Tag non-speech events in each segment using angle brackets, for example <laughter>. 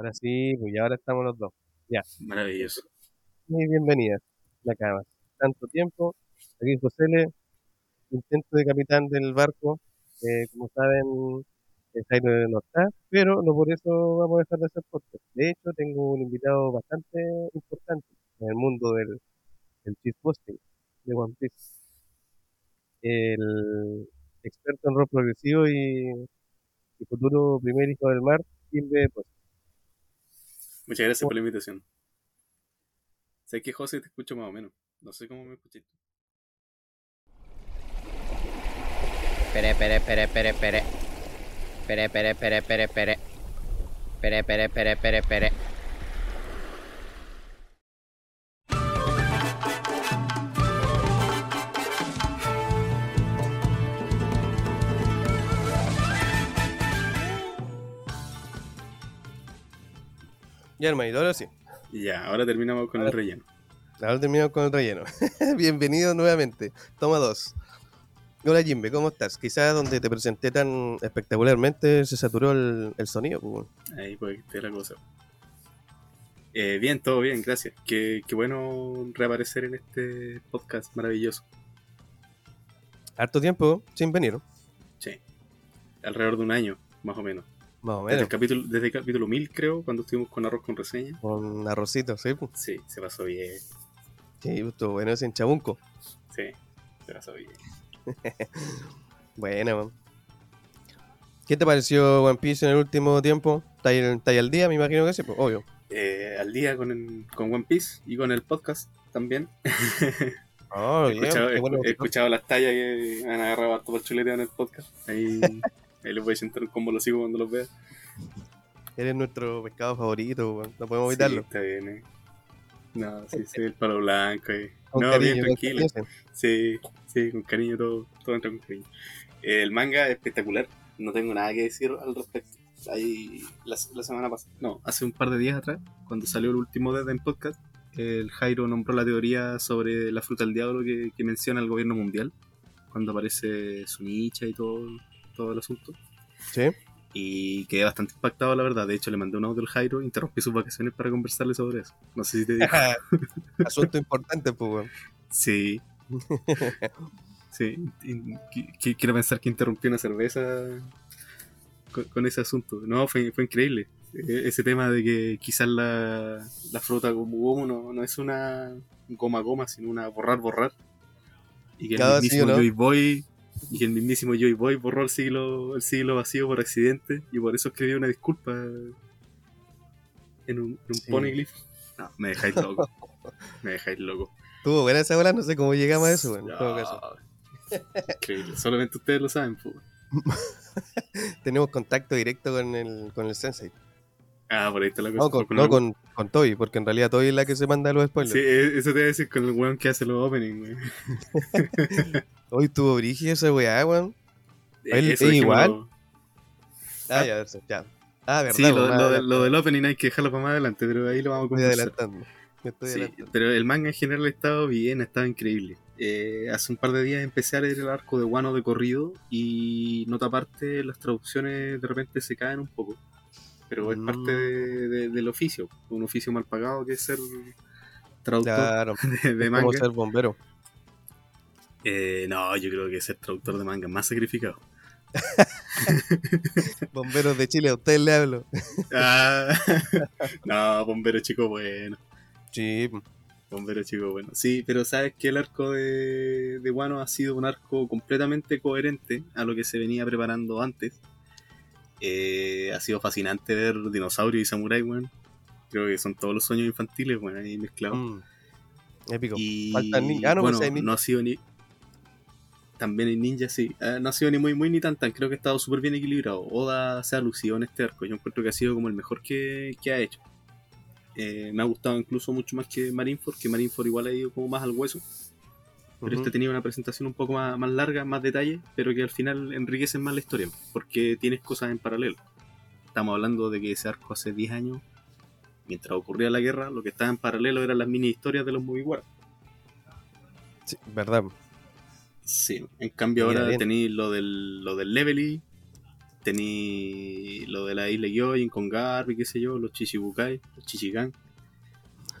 Ahora sí, pues ya ahora estamos los dos. Ya. Maravilloso. Muy bienvenida, la cama. Tanto tiempo. Aquí José L., intento de capitán del barco. Eh, como saben, el Jairo no está, pero no por eso vamos a dejar de hacer podcast. De hecho, tengo un invitado bastante importante en el mundo del, del cheese de One Piece. El experto en rock progresivo y, y futuro primer hijo del mar, Kimbe pues. Muchas gracias por la invitación. Sé que José te escucho más o menos. No sé cómo me escuché. Pere, pere, pere, pere, pere. Pere, pere, pere, pere, pere. Pere, pere, pere, pere, pere. Ya, hermanito, ahora sí. Ya, ahora terminamos con el relleno. Ahora terminamos con el relleno. <laughs> Bienvenido nuevamente. Toma dos. Hola Jimbe, ¿cómo estás? Quizás donde te presenté tan espectacularmente se saturó el, el sonido. pues. Ahí puede que la cosa. Eh, bien, todo bien, gracias. Qué, qué bueno reaparecer en este podcast maravilloso. Harto tiempo sin venir, Sí. Alrededor de un año, más o menos. Más o Desde el capítulo, desde el capítulo 1000, creo, cuando estuvimos con Arroz con Reseña. Con arrocito, sí. pues. Sí, se pasó bien. Sí, estuvo bueno ese en Chabunco. Sí, se pasó bien. <laughs> Bueno, man. ¿Qué te pareció One Piece en el último tiempo? ¿Está ahí, al día? Me imagino que sí, pues, obvio. Eh, al día con, el- con One Piece y con el podcast también. <laughs> Oh, He escuchado, qué he- bueno. he escuchado las tallas que han agarrado harto por chuleteo en el podcast. Ahí, <laughs> ahí les voy a sentar un combo los sigo cuando los vea. Eres nuestro pescado favorito, weón. no podemos Sí, evitarlo. está bien, eh. No, sí, sí, el palo blanco. eh. Con no, cariño, bien, tranquilo. Sí, sí, con cariño todo, todo entra con cariño. El manga es espectacular, no tengo nada que decir al respecto. Ahí, la, la semana pasada, no, hace un par de días atrás, cuando salió el último Dead en podcast, el Jairo nombró la teoría sobre la fruta del diablo que, que menciona el gobierno mundial, cuando aparece Sunicha y todo, todo el asunto. Sí. Y quedé bastante impactado, la verdad. De hecho, le mandé un audio al Jairo, interrumpí sus vacaciones para conversarle sobre eso. No sé si te dijo. <laughs> Asunto importante, pues, weón. Sí. Sí, quiero pensar que interrumpió una cerveza con, con ese asunto. No, fue, fue increíble. E- Ese tema de que quizás la, la fruta como gomo no, no es una goma goma, sino una borrar borrar. Y que el Ah, sí, ¿no? Joy Boy y el mismísimo Joy Boy borró el siglo, el siglo vacío por accidente y por eso escribió una disculpa en un, en un Sí. poneglyph. No, me dejáis loco. <laughs> me dejáis loco. Tuvo buena esa bola, no sé cómo llegamos a eso. En todo caso. Increíble. Solamente ustedes lo saben, pues. <laughs> Tenemos contacto directo con el, con el Sensei. Ah, por ahí está la cosa. No, con, Con no con, con Toby, porque en realidad Toby es la que se manda los spoilers. Sí, e- eso te voy a decir con el weón que hace los openings, güey. <laughs> Hoy tuvo brígido esa weá, weón. Eso es igual. Ah, ya, ya. Ah, verdad. Sí, lo, lo de- lo del opening hay que dejarlo para más adelante, pero ahí lo vamos a Estoy conversar. adelantando. Estoy Sí, adelantando. pero el manga en general ha estado bien, ha estado increíble. Eh, hace un par de días empecé a leer el arco de Wano de corrido y nota aparte las traducciones de repente se caen un poco. Pero es Mm. parte de- de- del oficio, un oficio mal pagado que es ser traductor Claro, <laughs> de, de es como manga. ser bombero. Eh, no, yo creo que ser traductor de manga es más sacrificado. <laughs> Bomberos de Chile, a ustedes le hablo. <laughs> Ah, no, bombero chico bueno. Sí, Bombero chico bueno. Sí, pero sabes que el arco de, de Wano ha sido un arco completamente coherente a lo que se venía preparando antes. Eh, ha sido fascinante ver dinosaurio y samurai, weón. Creo que son todos los sueños infantiles, weón, ahí mezclados. mm, épico. Y Faltan ninja. Ah, no, bueno, pues ninja. no ha sido ni. También hay ninja, sí. Eh, no ha sido ni muy, muy ni tan tan. Creo que ha estado súper bien equilibrado. Oda se ha lucido en este arco. Yo encuentro que ha sido como el mejor que, que ha hecho. Eh, me ha gustado incluso mucho más que Marineford, que Marineford igual ha ido como más al hueso. Pero este tenía una presentación un poco más, más larga, más detalle, pero que al final enriquecen más la historia, porque tienes cosas en paralelo. Estamos hablando de que ese arco hace 10 años, mientras ocurría la guerra, lo que estaba en paralelo eran las mini historias de los Mugiwara. Sí, verdad. Sí, en cambio Mira, ahora tenéis lo del, lo del Levely, Tení lo de la isla Gyojin con Garby, qué sé yo, los Chichibukai, los Chichigan.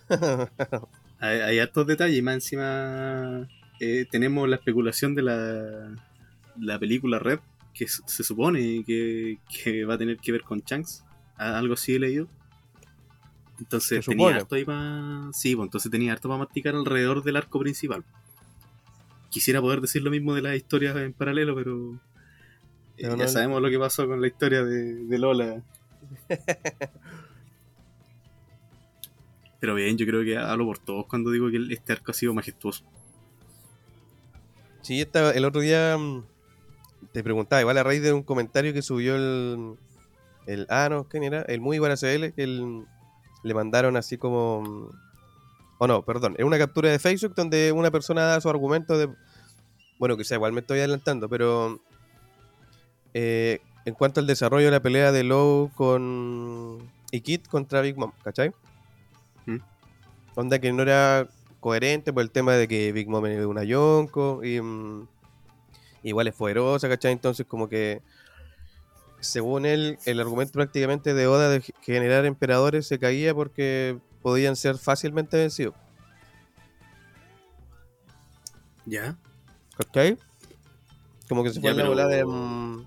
<laughs> hay, hay hartos detalles, más encima eh, tenemos la especulación de la, la película Red, que se supone que, que va a tener que ver con Shanks. A- Algo así he leído. Entonces Se tenía supone. harto ahí para. Sí, pues entonces tenía harto para masticar alrededor del arco principal. Quisiera poder decir lo mismo de las historias en paralelo, pero. eh, ya sabemos lo que pasó con la historia de, de Lola. <laughs> pero bien, yo creo que hablo por todos cuando digo que este arco ha sido majestuoso. Sí, el otro día mm, te preguntaba, igual a raíz de un comentario que subió el. el ah, no, ¿quién era? El muy igual ACL, que el- le mandaron así como. mm, O no, perdón, es una captura de Facebook donde una persona da su argumento de. Bueno, quizá igual me estoy adelantando, pero. eh, en cuanto al desarrollo de la pelea de Low con. y Kid contra Big Mom, ¿cachai? ¿Mm? Onda que no era coherente por el tema de que Big Mom es una yonko y mm, igual es poderosa, ¿cachai? Entonces como que según él, el argumento prácticamente de Oda de generar emperadores se caía porque podían ser fácilmente vencidos, ¿Ya? ¿cachai? Como que se fue Ya, en la pero- bola de... mm,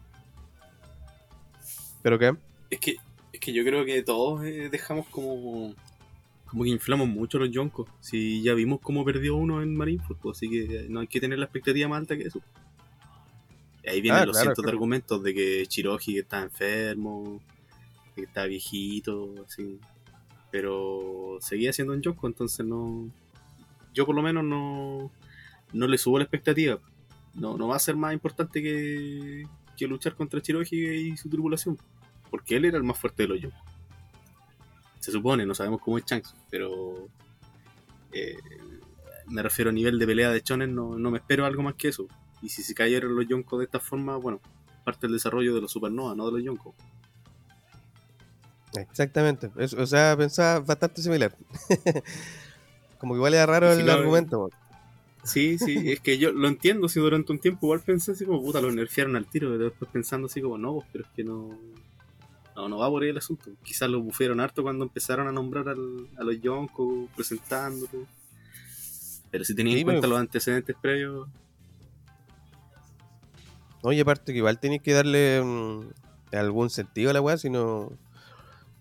¿Pero qué? Es que, es que yo creo que todos eh, dejamos como. Como que inflamos mucho los yonkos. Si ya vimos cómo perdió uno en Marineford, pues, así que no hay que tener la expectativa más alta que eso. Y ahí vienen Ah, los claro, cientos de argumentos de que Chiroji que está enfermo, que está viejito, así. Pero seguía siendo un yonko, entonces no. Yo por lo menos no. No le subo la expectativa. No, no va a ser más importante que, que luchar contra Chiroji y su tripulación. Porque él era el más fuerte de los Yonkos. Se supone, no sabemos cómo es Shanks, pero eh, me refiero a nivel de pelea de Chonen, no, no me espero algo más que eso. Y si se cayeron los Yonkos de esta forma, bueno, parte del desarrollo de los Supernova, no de los Yonkos. Exactamente. Eso, o sea, pensaba bastante similar. <laughs> como que igual era raro Sí, el claro. argumento. po. Sí, sí, es que yo lo entiendo, si durante un tiempo igual pensé así como, puta, lo nerfearon al tiro, pero después pensando así como, no, pero es que no... No, no va por ahí el asunto. Quizás lo bufieron harto cuando empezaron a nombrar al- a los Yonkos, presentándolo. Pero si tenían Sí, en cuenta pero- los antecedentes previos, Oye, aparte que igual tenéis que darle mm, algún sentido a la weá, si no.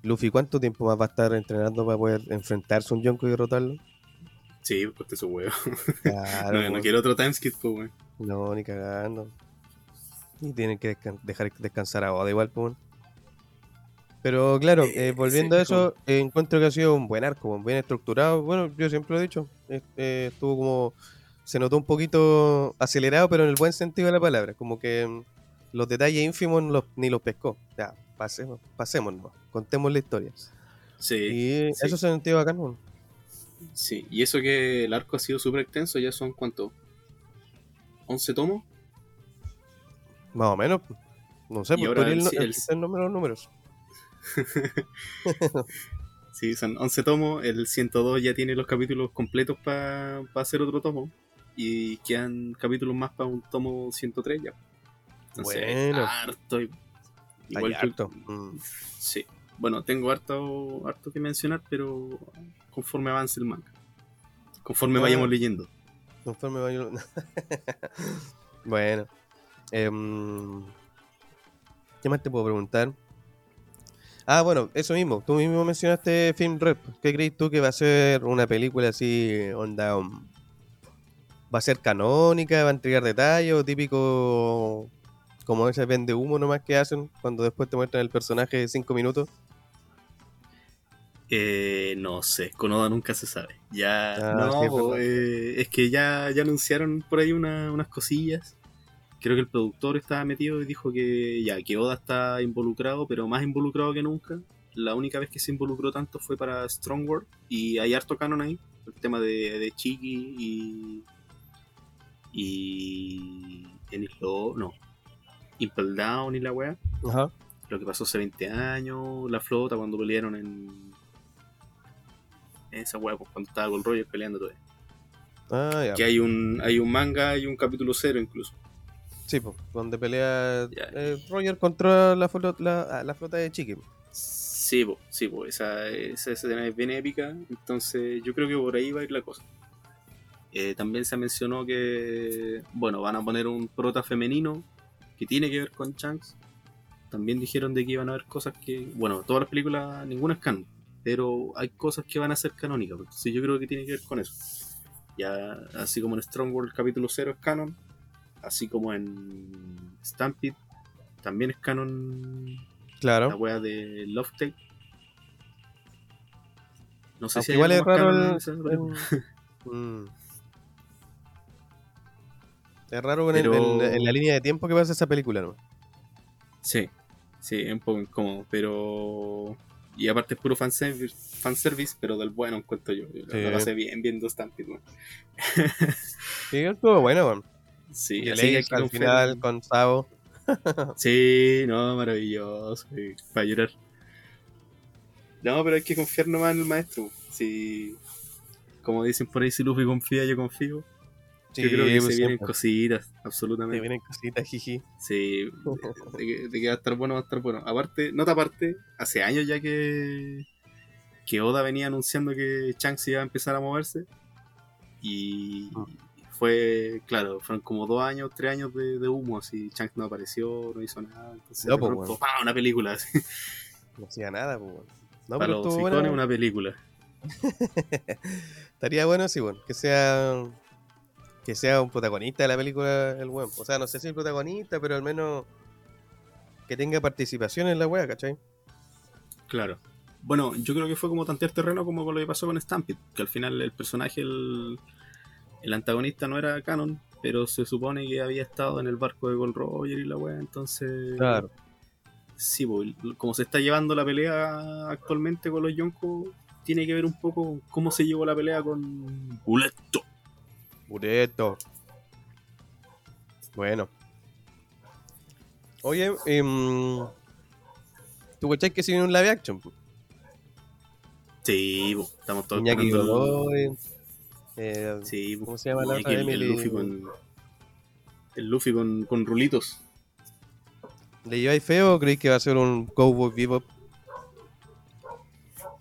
Luffy, ¿cuánto tiempo más va a estar entrenando para poder enfrentarse a un Yonko y derrotarlo? sí, corte su huevo. Claro, <laughs> no, no weón. quiero otro timeskip, pues, weón. No, ni cagando. Y tienen que dejar descansar a Oda igual, pues. weón. Pero claro, Eh, eh, volviendo sí, a eso, eh, encuentro que ha sido un buen arco, bien estructurado. Bueno, yo siempre lo he dicho, eh, eh, estuvo como. Se notó un poquito acelerado, pero en el buen sentido de la palabra. Como que mm, los detalles ínfimos no los- ni los pescó. Ya, pasemos, pasémonos, contemos la historia. Sí, Y sí. eso se sintió bacán, weón. sí. Y eso que el arco ha sido súper extenso, ya son, ¿cuánto? ¿11 tomos? Más o menos. No sé, pues, eres el- el, el- el número de los números. <laughs> Sí, son 11 tomos. El 102 ya tiene los capítulos completos para hacer otro tomo. Y quedan capítulos más para un tomo 103 ya. Entonces, Bueno. harto. Igual que- harto. Mm. Sí. Bueno, tengo harto, harto que mencionar, pero conforme avance el manga. Conforme Ah. vayamos leyendo. Conforme vaya- <laughs> bueno. em, ¿Qué más te puedo preguntar? Ah, bueno, eso mismo. Tú mismo mencionaste Film Rep. ¿Qué crees tú que va a ser una película así, onda... um, ¿Va a ser canónica? ¿Va a entregar detalles? ¿O típico... Como ese vende humo nomás que hacen cuando después te muestran el personaje de 5 minutos? Eh, no sé, con Oda nunca se sabe. Ya, Ah, no, sí, eh, es que ya, ya anunciaron por ahí una- unas cosillas. Creo que el productor estaba metido y dijo que ya, que Oda está involucrado, pero más involucrado que nunca. La única vez que se involucró tanto fue para Strong World y hay harto canon ahí. El tema de, de Chiki y. y. Lo- no. Impel Down y la weá Ajá. lo que pasó hace 20 años, la flota cuando pelearon en esa hueá, pues, cuando estaba con Roger peleando todo. Ah, ya. Que hay un, hay un manga y un capítulo cero incluso. Sí, pues, donde pelea eh, Roger contra la, flota- la, ah, la flota de Chiqui. Sí, po, sí, po, esa, esa escena es bien épica, entonces yo creo que por ahí va a ir la cosa. Eh, también se mencionó que, bueno, van a poner un prota femenino que tiene que ver con Shanks. También dijeron de que iban a haber cosas que, bueno, todas las películas, ninguna es canon, pero hay cosas que van a ser canónicas, entonces yo creo que tiene que ver con eso. Ya, así como en Strong World capítulo 0 es canon, así como en Stampede también es canon la Claro. wea de Love Tale. No sé Aunque si igual es algo más raro el- esa. <laughs> <laughs> Mm. Es raro en, el- Pero- en- en la línea de tiempo que pasa esa película, ¿no? Sí, sí, es un poco incómodo, pero. Y aparte es puro fanservice, fanservice pero del bueno encuentro yo. Yo Sí. la pasé bien viendo Stampede, weón. <laughs> Sí, estuvo bueno, weón. Sí, así que al final con Sabo. <laughs> Sí, no, maravilloso. sí, para llorar. No, pero hay que confiar nomás en el maestro. Si, como dicen por ahí, si Luffy confía, yo confío. Sí, yo creo que pues, se vienen cositas, Se absolutamente. vienen cositas, jiji. Sí, de, de que, de que va a estar bueno, va a estar bueno. Aparte, nota aparte, hace años ya que, que Oda venía anunciando que Shanks iba a empezar a moverse. Y Ah. Fue, claro, fueron como dos años, tres años de, de humo, así Shanks no apareció, no hizo nada. Entonces, No, pues, pronto, bueno. ¡pah! una película. así. No hacía nada, pues. No, Para pero los bueno. una película. <laughs> Estaría bueno, sí, bueno. Que sea. Que sea un protagonista de la película, el weón. O sea, no sé si el protagonista, pero al menos. Que tenga participación en la wea, ¿cachai? Claro. Bueno, yo creo que fue como tantear terreno como con lo que pasó con Stampede, que al final el personaje, el, el antagonista no era canon, pero se supone que había estado en el barco de Gold Roger y la wea, entonces... Claro. Sí, pues, como se está llevando la pelea actualmente con los Yonkos, tiene que ver un poco cómo se llevó la pelea con Buleto. Bureto. Bueno. Oye, em, ¿tú cachai que si viene un live action? Sí, pues, estamos todos Iñaki Godoy. Eh, Sí, ¿Cómo se llama la otra? el, el Luffy con... El Luffy con, con rulitos. ¿Le lleváis feo o creéis que va a ser un Cowboy Bebop?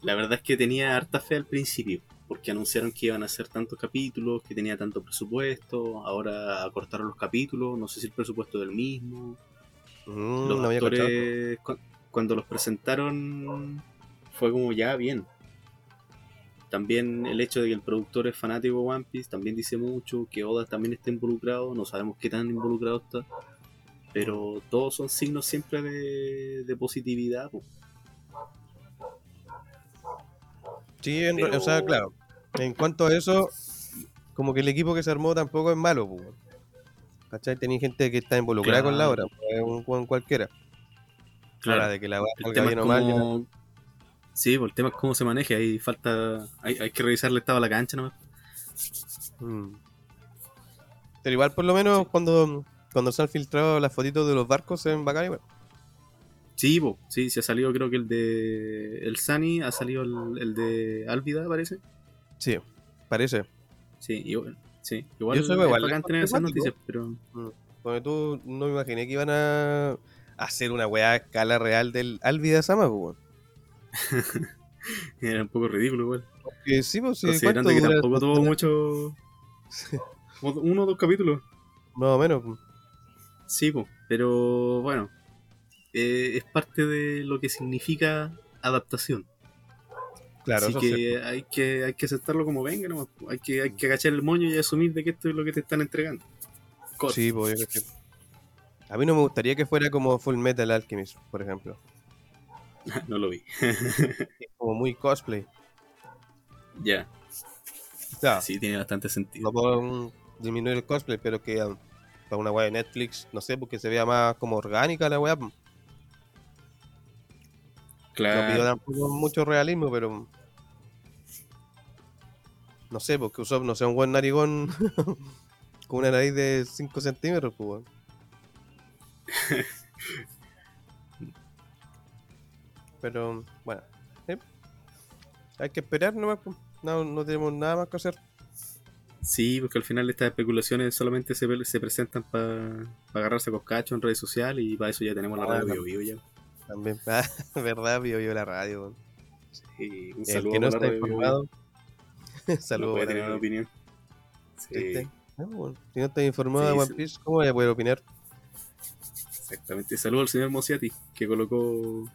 La verdad es que tenía harta fe al principio, porque anunciaron que iban a hacer tantos capítulos, que tenía tanto presupuesto, ahora acortaron los capítulos, no sé si el presupuesto del mismo. Mm, los no actores, cu- cuando los presentaron, fue como ya bien. También el hecho de que el productor es fanático de One Piece también dice mucho, que Oda también está involucrado, no sabemos qué tan involucrado está, pero todos son signos siempre de, de positividad. po. Sí, en- Pero- o sea, claro. En cuanto a eso, como que el equipo que se armó tampoco es malo, po. ¿Cachai? Tenía gente que está involucrada con la Claro. obra, pues, es un cualquiera. Ahora, de que la salga bien o mal. Sí, pues el tema es cómo se maneja. Ahí falta. Hay, hay que revisar el estado de la cancha nomás. Mm. Pero igual, por lo menos, cuando, cuando se han filtrado las fotitos de los barcos, ven bacán igual. Sí, pues, sí, se ha salido, creo que el de. El Sunny, ha salido el, el de Álvida, parece. Sí, parece. Sí, igual. Sí, igual. Yo soy igual, bacán tener esas noticias, pero. Porque tú no me imaginé que iban a hacer una weá a escala real del Alvida Sama, pues. <laughs> Era un poco ridículo, igual. Que sí, pues Considerando ¿cuánto que tampoco tuvo mucho. Uno o dos capítulos. Más o menos. pues. Sí, pues, pero bueno. eh, es parte de lo que significa adaptación. Claro, Así que, es cierto. hay que hay que aceptarlo como venga, nomás, po. hay que hay que agachar el moño y asumir de que esto es lo que te están entregando. Sí, pues yo creo que- A mí no me gustaría que fuera como Full Metal Alchemist, por ejemplo. <laughs> no lo vi. Como muy cosplay. <laughs> ya, sí tiene bastante sentido. no puedo mm, disminuir el cosplay, pero que um, para una weá de Netflix, no sé, porque se vea más como orgánica la weá. pues. No claro, tampoco mucho realismo, pero. No sé, porque Usopp no sea un buen narigón <laughs> con una nariz de 5 centímetros, pues. Pero, bueno. ¿sí? Hay que esperar nomás. No, no tenemos nada más que hacer. Sí, porque al final estas especulaciones solamente se, se presentan para agarrarse con cacho en redes sociales y para eso ya tenemos la Ah, radio. Bio Bio ya. También, <laughs> ah, ¿verdad? Vio yo la radio. Sí, un El saludo que no está Bio Bio. informado. <laughs> <laughs> Saludos. tener una opinión. Ah, bueno. Si no estás informado Sí, de One. Piece, ¿cómo voy a poder opinar? exactamente. Saludo al señor Mosiati, que colocó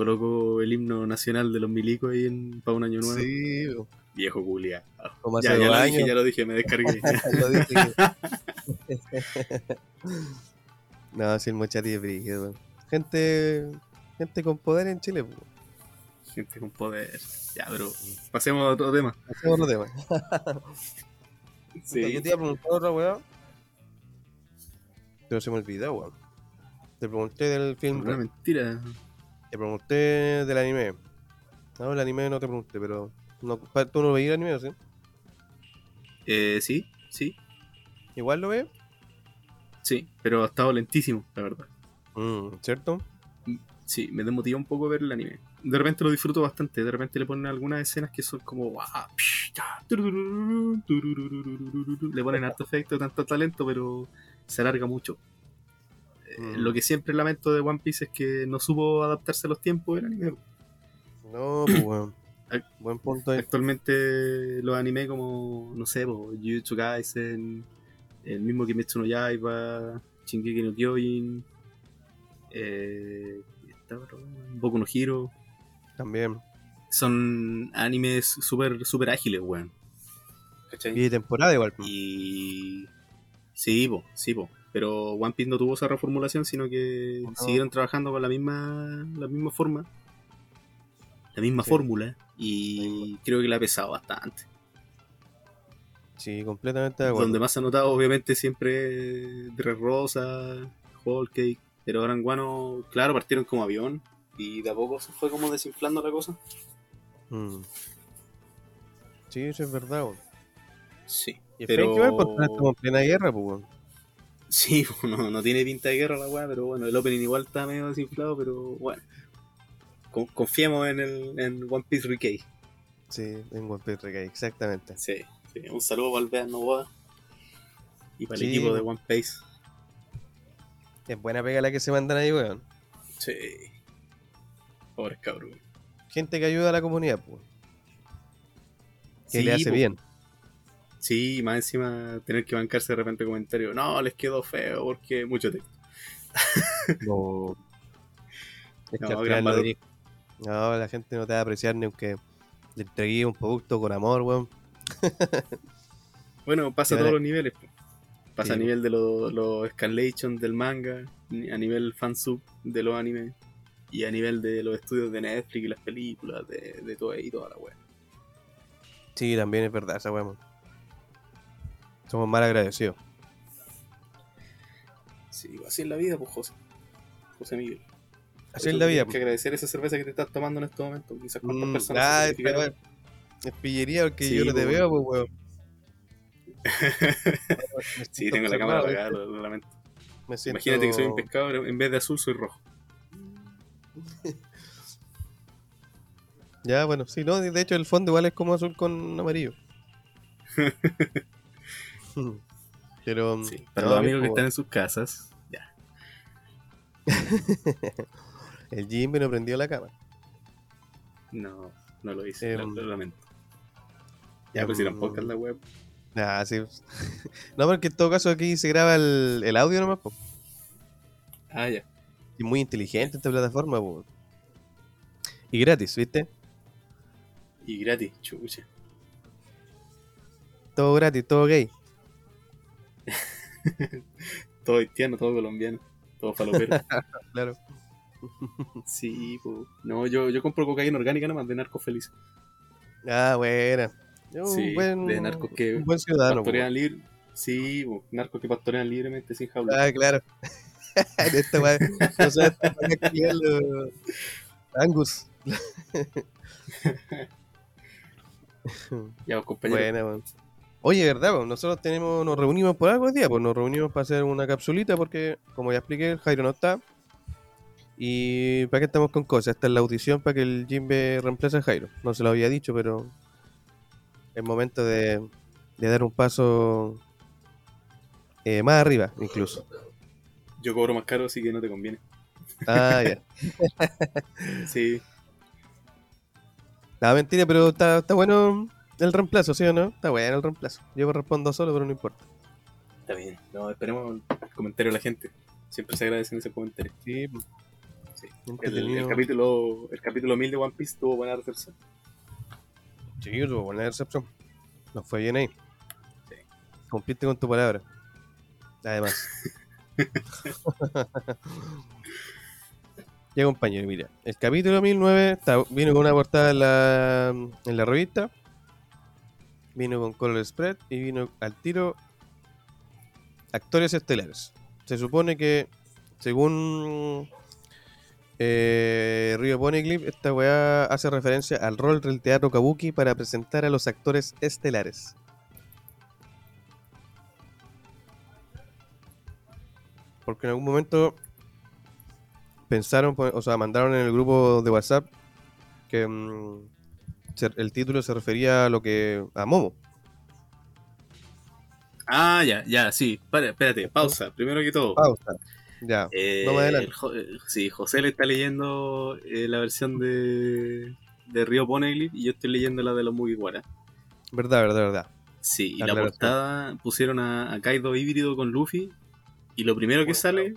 colocó el himno nacional de los milicos ahí en, para un año nuevo. Sí. Viejo culia. Ya, ya lo dije, ya lo dije, me descargué. <laughs> Lo dije. <laughs> no, si el mochati es brígido. Gente, gente con poder en Chile, pues. Gente con poder. Ya, pero pasemos a otro tema. Hacemos otro tema. <laughs> Sí. Yo te iba a preguntar otra weá. Pero se me olvidó, weón. Te pregunté del film, Una mentira. Te pregunté del anime. No, el anime no te pregunté, pero. No, ¿Tú no veías el anime, o sí? Eh, sí, sí, ¿Igual lo ves? sí, pero ha estado lentísimo, la verdad. Mm, ¿Cierto? Sí, me desmotiva un poco ver el anime. De repente lo disfruto bastante, de repente le ponen algunas escenas que son como... Le ponen harto efecto, tanto talento, pero se alarga mucho. Mm. Lo que siempre lamento de One Piece es que no supo adaptarse a los tiempos del anime. No, pues weón. <coughs> Ac- Buen punto ahí. Actualmente los anime como, no sé, po, Jujutsu Kaisen, el mismo Kimetsu no Yaiba, Shingeki no Kyojin, eh. Boku no Hero, También. son animes súper super ágiles, weón. ¿Cachai? Y de temporada igual. Y sí, po, sí, po. Pero One Piece no tuvo esa reformulación, sino que No. siguieron trabajando con la misma, la misma forma, la misma Sí. fórmula, y creo que le ha pesado bastante. Sí, completamente de acuerdo. Donde más se ha notado, obviamente, siempre Rosa, Whole Cake, pero ahora en Guano, claro, partieron como avión, y de a poco se fue como desinflando la cosa. Mm. Sí, eso es verdad, weón. Sí, Y pero... igual porque estamos en plena guerra, pues. Sí, <laughs> no, no tiene pinta de guerra la weá, pero bueno, el opening igual está medio desinflado, pero bueno. Con- confiemos en el en One Piece Recay. Sí, en One Piece Recay, exactamente. Sí, sí, un saludo para el Bean Novoa y para el equipo de One Piece. Es buena pega la que se mandan ahí, weón. Sí. Pobres cabros. Gente que ayuda a la comunidad, pues. Que Sí, le hace po. bien. Sí, y más encima tener que bancarse de repente comentarios. No, les quedó feo porque mucho texto. <laughs> No. <laughs> Es que gran lo. No, la gente no te va a apreciar ni aunque le entregué un producto con amor, weón. Bueno, pasa Y a todos los niveles. po. Pasa Sí, a nivel de los los escalations del manga, a nivel fansub de los animes, y a nivel de los estudios de Netflix y las películas, de, de todo ahí, toda la wea. Sí, también es verdad esa weón. Somos mal agradecidos. Sí, así es la vida, pues José. José Miguel. Así es la vida, tienes que agradecer esa cerveza que te estás tomando en este momento. Quizás cuántas Mm, personas ah, weá Es pillería porque Sí, yo no te veo, pues, weón. <laughs> Sí, tengo la cámara apagada, lo, lo lamento. Me siento... Imagínate que soy un pescado, en vez de azul soy rojo. <laughs> Ya, bueno, sí, no, de hecho el fondo igual es como azul con amarillo. <laughs> Pero... Sí, para no, los amigos que están en sus casas, ya. <laughs> El Jimmy no prendió la cámara. No, no lo hice, Em, lo, lo lamento. Ya, pero si em, tampoco la web. Ah, sí. <laughs> no, porque en todo caso aquí se graba el, el audio nomás, po. Ah, ya. Y muy inteligente esta plataforma, po. Y gratis, ¿viste? Y gratis, chucha. Todo gratis, todo gay. <laughs> Todo haitiano, todo colombiano, todo falopero. <laughs> Claro. sí. No, yo, yo compro cocaína orgánica nomás de narcos felices. Ah, buena. Yo, Sí, buen, de narcos que un buen ciudadano. Pastorean libre. Sí, po, narcos que pastorean libremente sin jaula. Ah, claro. <laughs> En esta weá, qué alquilarlo. Angus. Ya, compañero. Buena, weón. Oye, ¿verdad? weón? Nosotros tenemos, nos reunimos por algo el día, pues nos reunimos para hacer una capsulita porque, como ya expliqué, el Jairo no está. Y para qué estamos con cosas, esta es la audición para que el Jimbe reemplace a Jairo. No se lo había dicho, pero es momento de, de dar un paso eh, más arriba, incluso. Yo cobro más caro, así que no te conviene. Ah, ya. <laughs> Sí, No, mentira, pero está, está bueno el reemplazo, ¿sí o no? Está bueno el reemplazo. Yo respondo solo, pero no importa. está bien. No, esperemos el comentario de la gente. Siempre se agradecen ese comentario. Sí, Sí. El, capítulo el capítulo 1000 de One Piece tuvo buena recepción. Sí, tuvo buena recepción. Nos fue bien ahí. Sí. Cumpliste con tu palabra. Además. <laughs> ya, compañero, mira. El capítulo 1009 está- vino con una portada en la, en la revista. Vino con color spread y vino al tiro actores estelares. Se supone que, según eh, Río Poneglyph, esta weá hace referencia al rol del teatro kabuki para presentar a los actores estelares. Porque en algún momento pensaron, pues, o sea, mandaron en el grupo de WhatsApp que mm, el título se refería a lo que a Momo. Ah, ya, ya, sí. Para, espérate, pausa. Primero que todo. Pausa. Ya. Eh, no me adelanto. el Jo- eh, sí, José le está leyendo eh, la versión de, de Río Poneglyph y yo estoy leyendo la de los Mugiwara. Verdad, verdad, verdad. Sí, y la portada pusieron a, a Kaido híbrido con Luffy y lo primero que sale,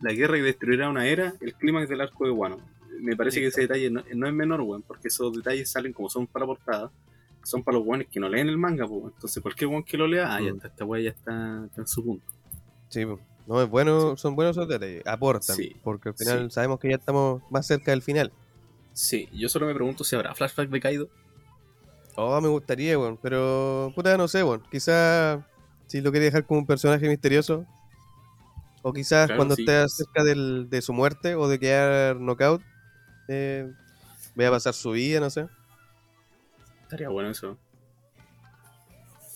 la guerra que destruirá una era, el clímax del arco de Wano. Me parece que ese detalle no, no es menor, weón, porque esos detalles salen como son para portada, son para los weones que no leen el manga, pues, entonces cualquier weón que lo lea, ah, ya Mm. está, esta weá ya está, está en su punto. Sí, no es bueno, son buenos esos detalles, aportan, Sí, porque al final sí. sabemos que ya estamos más cerca del final. Sí, yo solo me pregunto si habrá flashback de Kaido. Oh, me gustaría, weón, pero puta, no sé, weón. Quizás si lo quería dejar como un personaje misterioso, o quizás Claro, cuando sí. esté cerca del- de su muerte o de quedar knockout, eh, vaya a pasar su vida, no sé. Estaría bueno eso.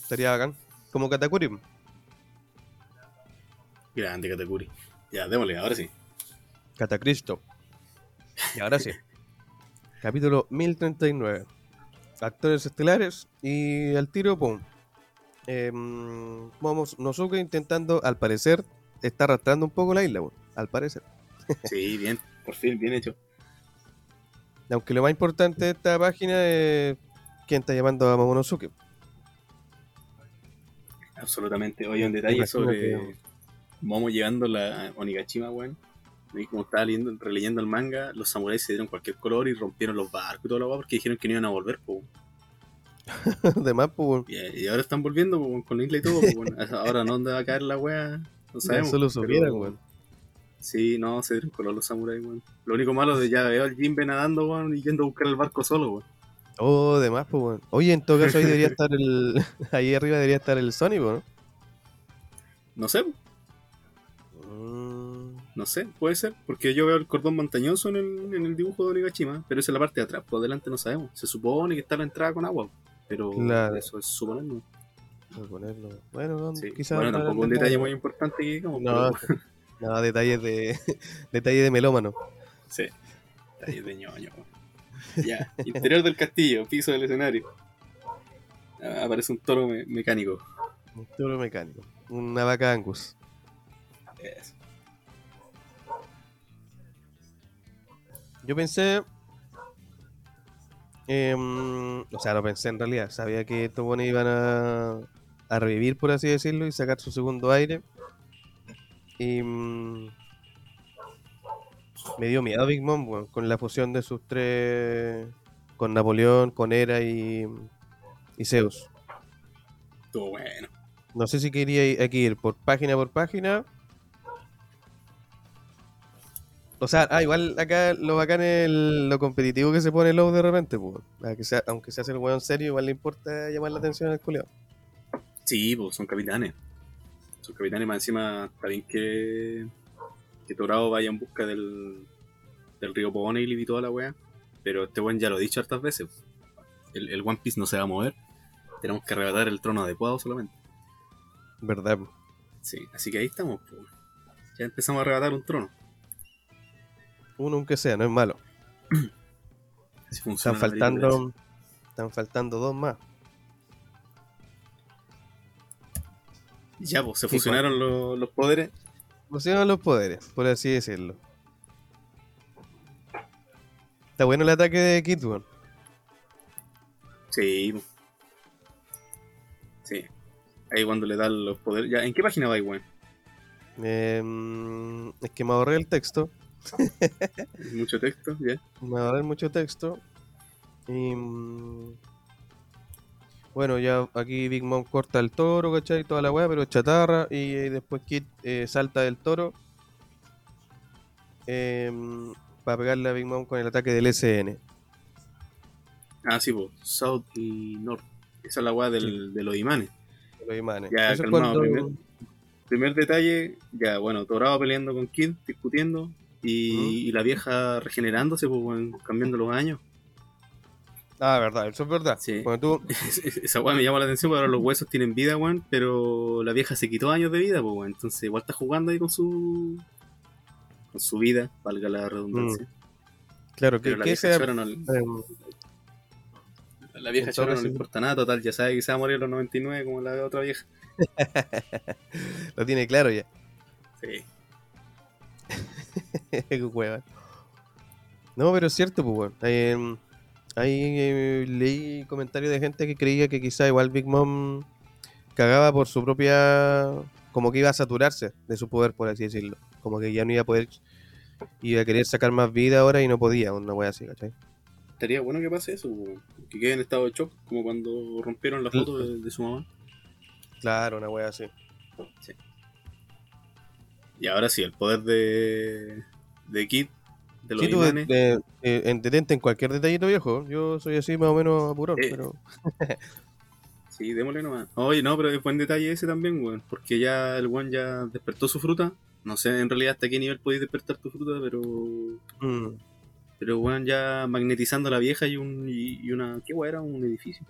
Estaría bacán. Como Katakuri. Grande Katakuri. Ya, démosle, ahora sí. Catacristo. Y ahora sí. <laughs> Capítulo 1039. Actores estelares y al tiro, pum. Em, vamos, Nosuke intentando, al parecer, está arrastrando un poco la isla, al parecer. Sí, bien, por fin, bien hecho. Aunque lo más importante de esta página es quién está llamando a Momonosuke. Absolutamente. Oye, un detalle sobre que- Momo llegando a la Onigashima, weón. Y como estaba leyendo, releyendo el manga, los samuráis se dieron cualquier color y rompieron los barcos y todo lo porque dijeron que no iban a volver, po. Además, pues, weón, <laughs> Y, ahora están volviendo, po, con la isla y todo, po. <laughs> Ahora, ¿no dónde va a caer la wea? No sabemos. eso lo pero- supieran, weón. Sí, no, se dieron color los samuráis, weón. Lo único malo de ya veo al Jinbe nadando, weón, y yendo a buscar el barco solo, weón. Oh, además, pues, weón. Oye, en todo caso ahí debería <laughs> estar el... <laughs> ahí arriba debería estar el Sonic, ¿no? No sé, Mm, No sé, puede ser, porque yo veo el cordón montañoso en el, en el dibujo de Onigashima, pero esa es la parte de atrás, por delante no sabemos. Se supone que está la entrada con agua, pero Claro. eso es suponer, ¿no? voy a ponerlo. Bueno, no, Sí. quizás... Bueno, no- tampoco un detalle muy importante que digamos, No, pero <laughs> no, detalles de... <laughs> detalles de melómano. sí, detalle de ñoño. Ya, interior del castillo, piso del escenario. Ah, Aparece un toro me- mecánico. Un toro mecánico. Una vaca Angus. Eso. Yo pensé. em, o sea, no pensé en realidad. Sabía que estos buenos iban a, a revivir, por así decirlo, y sacar su segundo aire. Y. mm, me dio miedo Big Mom, con la fusión de sus tres. Con Napoleón, con Hera y. y Zeus. Estuvo bueno. No sé si quería que ir por página por página. O sea, ah, igual acá lo bacán es el- lo competitivo que se pone Low de repente, pues. A que sea- aunque se hace el weón serio, igual le importa llamar la atención al culiao. Sí, pues son capitanes. Son capitanes más encima, está bien que, que Torado vaya en busca del, del río Poneglyph y toda la wea. Pero este buen ya lo he dicho hartas veces. El, el One Piece no se va a mover. Tenemos que arrebatar el trono adecuado solamente. ¿Verdad? Sí, así que ahí estamos. Ya empezamos a arrebatar un trono. Uno aunque sea, no es malo. <clears throat> Así funciona Están faltando. Están faltando dos más. Ya, pues, se Sí, fusionaron los, los poderes. Fusionan los poderes, por así decirlo. Está bueno el ataque de Kid, weón. Sí. Sí. Ahí cuando le dan los poderes. Ya, ¿en qué página va ahí, weón? Em, es que me ahorré el texto. <laughs> Mucho texto, ya. Me ahorré mucho texto. Y. Bueno, ya aquí Big Mom corta el toro, ¿cachai? Toda la weá, pero es chatarra. Y, después Kid eh, salta del toro. em, para pegarle a Big Mom con el ataque del SN. Ah, sí, pues. South y North. Esa es la weá del- de los imanes. Los imanes. Ya, Eso es calmado, cuando- primero. Primer detalle, ya, bueno, Torado peleando con Kid, discutiendo. Y, y la vieja regenerándose, pues, cambiando los años. Ah, verdad, eso es verdad. Sí. Tú. <laughs> Esa weá me llama la atención, porque ahora los huesos tienen vida, weón, pero la vieja se quitó años de vida, pues, weón. Entonces igual está jugando ahí con su. con su vida, valga la redundancia. Claro, que, Pero la que vieja ese- chora no, le- em, la vieja chora no le importa nada, total, ya sabe que se va a morir a los 99 como la otra vieja. <laughs> lo tiene claro ya. Sí. <laughs> Qué hueva. No, pero es cierto, pues, weón. Em, ahí eh, leí comentarios de gente que creía que quizá igual Big Mom cagaba por su propia. como que iba a saturarse de su poder, por así decirlo. Como que ya no iba a poder. iba a querer sacar más vida ahora y no podía, una wea así, ¿cachai? Estaría bueno que pase eso, que quede en estado de shock, como cuando rompieron la foto de, de su mamá. Claro, una wea así. Y ahora sí, el poder de. de Kid, de los Sí, tú imanes. de- entretente en cualquier detallito viejo. Yo soy así más o menos apurón, Eh, pero. <laughs> Sí, démosle nomás. Oye, no, pero es buen detalle ese también, weón. Porque ya el weón ya despertó su fruta. No sé en realidad hasta qué nivel podéis despertar tu fruta, pero. mm, Pero weón ya magnetizando a la vieja y un. y, y una. ¿Qué weón era? Un edificio.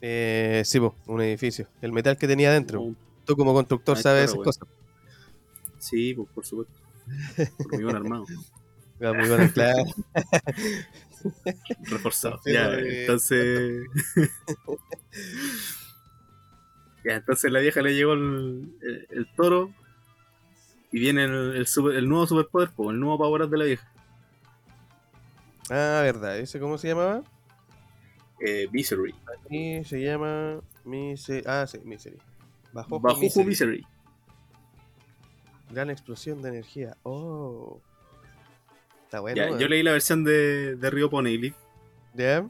eh, sí, po, un edificio. El metal que tenía adentro. Tú como constructor Ah, sabes claro, esas weón. cosas. Sí, pues por supuesto. Hormigón <laughs> armado. Ah, muy bueno, claro. <laughs> Reforzado. Ya, eh, entonces. <laughs> ya, entonces la vieja le llegó el, el- el toro. Y viene el, el, super- el nuevo superpoder, el nuevo power up de la vieja. Ah, verdad. ¿Ese cómo se llamaba? Eh, Misery. Aquí se llama Misery. Ah, sí, Misery. Bajo Misery. Misery. Gran explosión de energía. Oh. Está bueno. Ya, weón. yo leí la versión de, de Poneglyph. ¿Ya?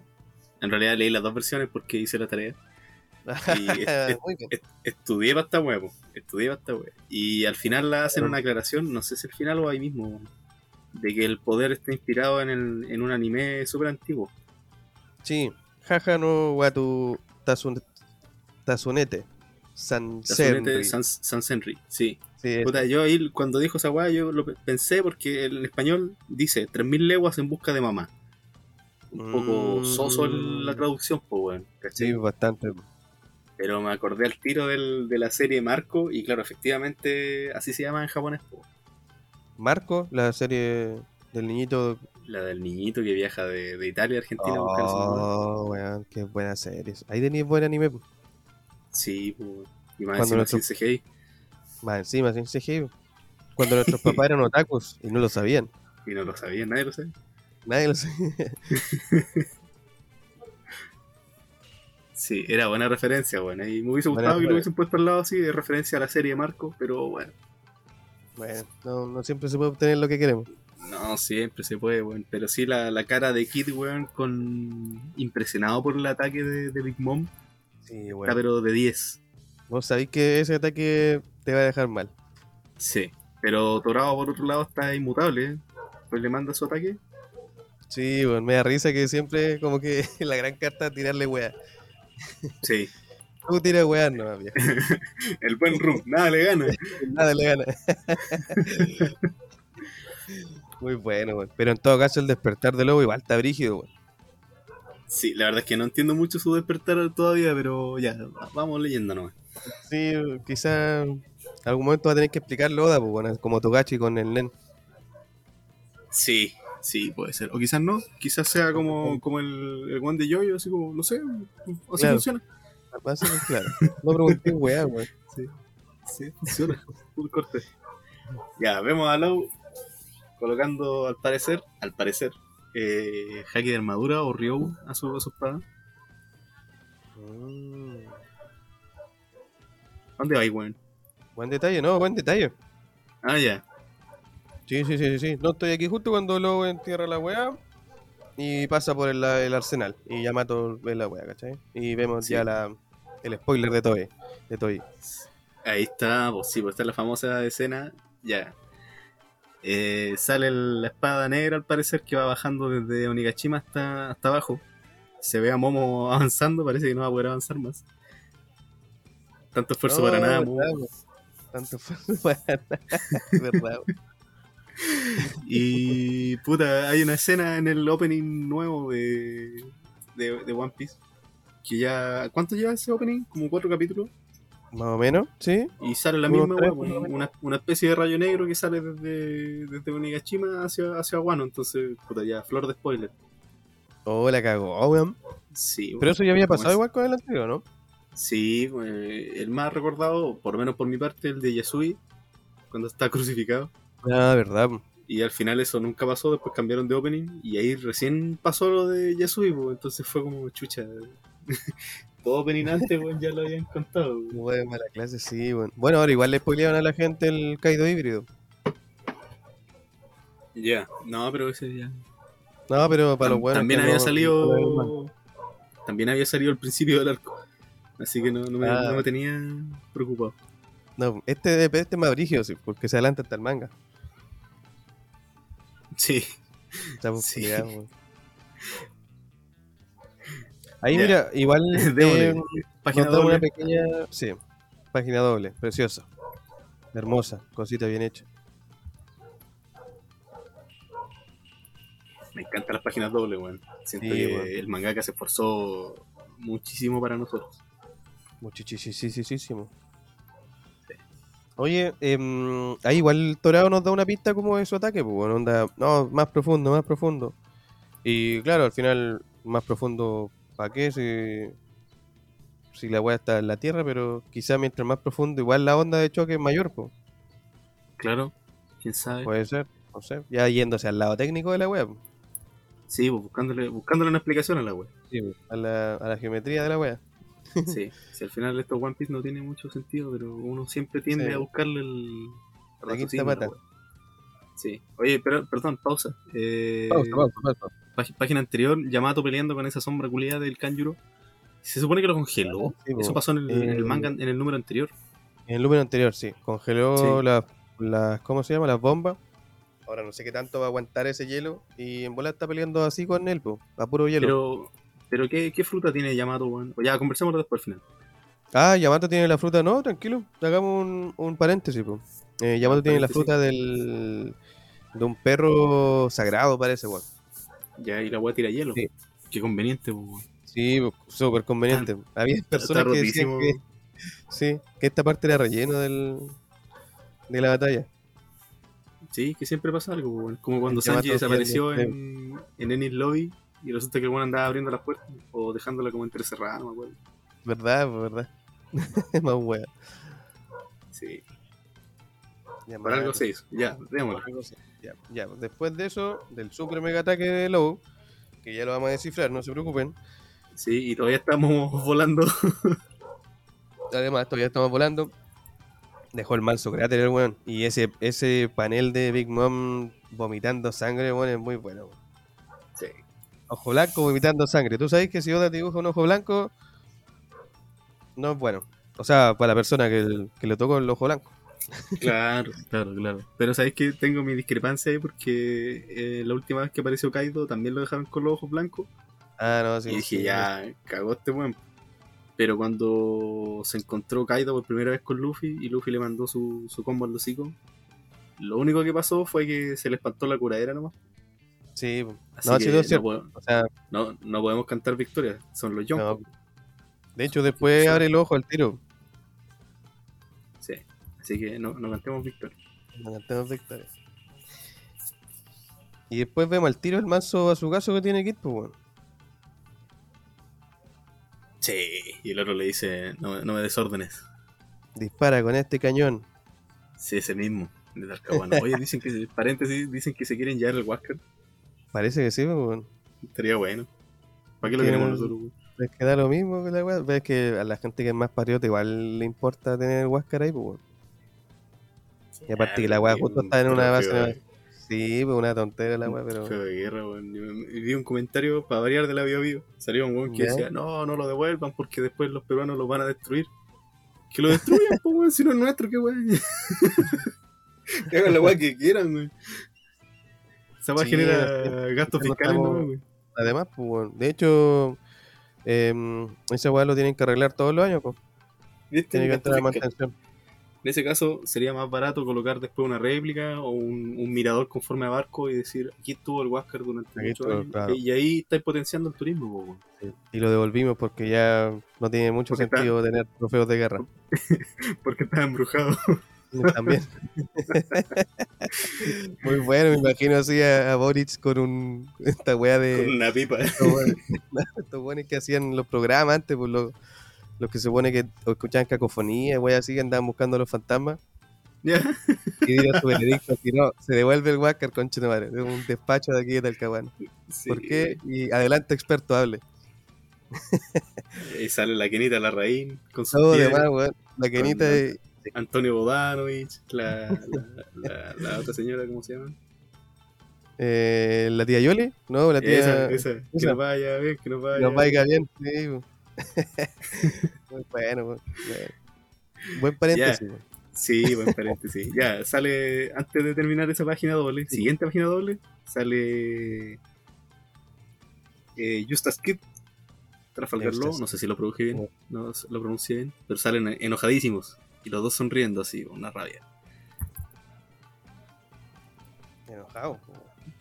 En realidad leí las dos versiones porque hice la tarea. <laughs> Y est- estudié para esta huevo. Estudié para esta huevo. Y al final la hacen una aclaración, no sé si al final o ahí mismo, de que el poder está inspirado en, el- en un anime súper antiguo. Sí. Jaja no Watu Tasun- Tasunete. San Yasunete Senri. Sans, Sans Henry, sí. Sí, Puta, yo ahí cuando dijo esa weá, yo lo pe- pensé porque en español dice 3000 leguas en busca de mamá. Un poco Mm. soso el- la traducción, pues sí, bastante. Pero me acordé al tiro del- de la serie Marco y claro, efectivamente así se llama en japonés. po. Marco, la serie del niñito. La del niñito que viaja de, de Italia a Argentina a buscar a su mamá. Oh, weón, qué buena serie. Ahí tenéis buen anime. po. Sí, pues. Y más Cuando encima nuestro- sin CGI. Más encima, sin CGI. Cuando nuestros <laughs> papás eran otakus y no lo sabían. Y no lo sabía, nadie lo sabía. Nadie lo sabía. <laughs> Sí, era buena referencia, bueno. Y me hubiese gustado que lo hubiesen puesto al lado así de referencia a la serie Marco, pero bueno. Bueno, no, no siempre se puede obtener lo que queremos. No, siempre se puede, weón. Pero sí, la, la cara de Kid, weón, con impresionado por el ataque de, de Big Mom, Sí, está bueno. pero de 10. Vos sabéis que ese ataque te va a dejar mal. Sí. Pero Torado, por otro lado, está inmutable, ¿eh? Pues le manda su ataque. Sí, bueno, me da risa que siempre como que <laughs> la gran carta es tirarle weá. Sí. <laughs> Tú tiras weá, no, viejo. <laughs> El buen Rum, nada le gana. Nada le gana. Muy bueno, weón. Pero en todo caso el despertar de lobo igual está brígido, weón. Sí, la verdad es que no entiendo mucho su despertar todavía, pero ya, vamos leyendo nomás. Sí, quizá algún momento va a tener que explicarlo Oda, pues, bueno, como Togachi con el Nen. Sí, sí, puede ser. O quizás no, quizás sea como, como el, el one de Yoyo, así como, no sé, así Claro. funciona. Así que, claro. No pregunté weá, weón. <laughs> Sí, funciona. Full corte. Ya, vemos a Low colocando al parecer, al parecer, eh, Haki de armadura o Ryu a su, a su espada. Mm. ¿Dónde va ahí, weón? Buen detalle, ¿no? Buen detalle. Ah, ya. Sí, sí, sí, sí, sí. No estoy aquí justo cuando Lobo entierra la weá y pasa por el, el arsenal. Y ya mato la weá, ¿cachai? Y vemos Sí. ya la, el spoiler de Toei. De Toei. Ahí está, pues sí, pues esta es la famosa escena. Ya. Eh, sale la espada negra al parecer que va bajando desde Onigashima hasta, hasta abajo. Se ve a Momo <laughs> avanzando, parece que no va a poder avanzar más. Tanto esfuerzo No, para nada, verdad, Momo. Tanto <laughs> verdad. Y puta, hay una escena en el opening nuevo de, de, de One Piece. Que ya. ¿Cuánto lleva ese opening? Como cuatro capítulos. Más o menos, ¿sí? Y sale la misma tres, una, una especie de rayo negro que sale desde, desde Onigashima hacia, hacia Wano. Entonces, puta, ya, flor de spoiler. Oh, la cagó, weón. Sí, Pero eso ya había ¿Cómo pasado igual con el anterior, ¿no? Sí, eh, el más recordado, por lo menos por mi parte, el de Yasui, cuando está <laughs> crucificado. Ah, verdad. Y al final eso nunca pasó, después cambiaron de opening y ahí recién pasó lo de Yasui, pues, entonces fue como chucha. <laughs> Todo opening antes, weón, ya lo habían contado. mala clase, sí. Bueno, ahora igual le spoilearon a la gente el Kaido híbrido. Ya, no, pero ese ya. No, pero para los buenos. también había no- no salido. También había salido el principio del arco. Así que no, no me, Ah. no me tenía preocupado. No, este, este es más brígido, sí, porque se adelanta hasta el manga. Sí. Pues, Sí. weón. Ahí mira, igual <laughs> eh, Página da una doble. pequeña. Sí, página doble, preciosa. Hermosa, cosita bien hecha. Me encantan las páginas dobles, weón. Siento Sí, que weón. el mangaka se esforzó muchísimo para nosotros. Muchísimo. Oye, em, ahí igual Torado nos da una pista como de su ataque, pues, bueno, onda, no, más profundo, más profundo. Y claro, al final, más profundo, ¿para qué? Si, si la weá está en la tierra, pero quizá mientras más profundo, igual la onda de choque es mayor, pues. Claro, quién sabe. Puede ser, no sé. Ya yéndose al lado técnico de la web. Sí, pues, buscándole, buscándole una explicación a la web. a, la, a la geometría de la web. Sí, <laughs> si al final esto One Piece no tiene mucho sentido, pero uno siempre tiende Sí. a buscarle el. La quinta pata. Sí. Oye, pero, perdón, pausa. Eh, Pausa, pausa, pausa. pag- Página anterior, Yamato peleando con esa sombra culiada del Kanjuro. Se supone que lo congeló. Sí. Eso pasó en el, en el Eh, manga, en el número anterior. En el número anterior, sí. Congeló Sí. las, las. ¿Cómo se llama? Las bombas. Ahora no sé qué tanto va a aguantar ese hielo. Y en bola está peleando así con él, po, a puro hielo. Pero, pero ¿qué, ¿qué fruta tiene Yamato, weón? Ya, conversemos después al final. Ah, Yamato tiene la fruta. No, tranquilo. Hagamos un, un paréntesis, po. Eh, Yamato tiene la fruta del. De un perro sagrado, parece, weón. Ya, y la weá tira hielo. Sí. Qué conveniente, weón. Sí, súper conveniente. Había personas que decían que. Sí, que esta parte era relleno del. De la batalla. Sí, que siempre pasa algo, weón. Como cuando Sanji desapareció pierde, en, en Ennis Lobby y resulta que el weón andaba abriendo las puertas o dejándola como entrecerrada, no me acuerdo. ¿Verdad? po, ¿Verdad? <laughs> Más wea. Sí, Ya, por algo más- se hizo. Ya, démoslo. Ya, ya, pues, después de eso, del super mega ataque de Low, que ya lo vamos a descifrar, no se preocupen. Sí, y todavía estamos <laughs> volando. Además, todavía estamos volando. Dejó el manso cráter el weón. Y ese, ese panel de Big Mom vomitando sangre, weón, es muy bueno. weón. Ojo blanco vomitando sangre. Tú sabes que si Oda te dibuja un ojo blanco, no es bueno. O sea, para la persona que, que le tocó el ojo blanco. Claro, <laughs> claro, claro. Pero sabéis que tengo mi discrepancia ahí porque eh, la última vez que apareció Kaido también lo dejaron con los ojos blancos. Ah, no, sí. y dije, sí, ya, cagó este weón. Pero cuando se encontró Kaido por primera vez con Luffy y Luffy le mandó su, su combo al hocico, lo único que pasó fue que se le espantó la curadera nomás. Sí, Así no, que no puedo- O sea, no, no podemos cantar victoria, son los no. Yonkos. De hecho, después Sí. abre el ojo al tiro. Sí. Así que no, no cantemos victoria. No cantemos victoria. Y después vemos al tiro el manso a su caso que tiene Kid, pues, weón. Sí. Y el otro le dice, no, no me desórdenes. Dispara con este cañón. Sí, ese mismo, de. Oye, dicen que, paréntesis, dicen que se quieren llevar el Huáscar. Parece que sí, pues, weón. Estaría bueno. ¿Para qué lo Que- queremos nosotros, weón? Es que da lo mismo que la weá. Ves que a la gente que es más patriota igual le importa tener el Huáscar ahí, pues, weón. Y aparte que la weá justo está en una base. Feo, Sí, pues una tontera la weá, pero. feo de guerra, weón. Vi un comentario para variar de la Bio Bio. Salió un weón que Ya. decía, no, no lo devuelvan porque después los peruanos lo van a destruir. Que lo destruyan, <laughs> pues, weón, si no es nuestro, qué weón. <laughs> que hagan la weá que quieran, weón. Esa Sí, genera gastos fiscales, ¿no? Además, pues. De hecho, em, esa weá lo tienen que arreglar todos los años, pues. ¿Viste? Tiene que Gasto entrar a mantención. En ese caso, sería más barato colocar después una réplica o un, un mirador con forma de barco y decir, aquí estuvo el Huáscar durante Aquí muchos estuvo, años. claro. Y ahí estáis potenciando el turismo, po. Y lo devolvimos porque ya no tiene mucho Porque está- sentido tener trofeos de guerra. <laughs> porque estaba embrujado. <laughs> También. Muy bueno, me imagino así a, a Boric con un esta weá con de una pipa. <laughs> estos weones- estos que hacían los programas antes, pues los, los que se supone que escuchaban cacofonía, weá así, que andaban buscando a los fantasmas. Ya. Y diría su veredicto, si no, se devuelve el Huáscar, conche de madre, un despacho de aquí de Talcahuano. Sí. ¿Por qué? Y adelante, experto, hable. Y sale la Kenita Larraín con su Todo demás, weón. La quenita Antonio Bodanovich, la, la, la- la otra señora, ¿cómo se llama? Eh, ¿La tía Yoli? No, la tía. esa, esa, que esa. nos vaya bien, que nos vaya Nos vaya bien, sí. <laughs> bueno, po. bueno. Buen paréntesis. Sí, buen paréntesis. ya, sale, antes de terminar esa página doble, siguiente página doble, sale eh, Justas Kid, Trafalgar Law, no sé si lo produje bien, no lo pronuncié bien, pero salen enojadísimos y los dos sonriendo así, una rabia. Enojado.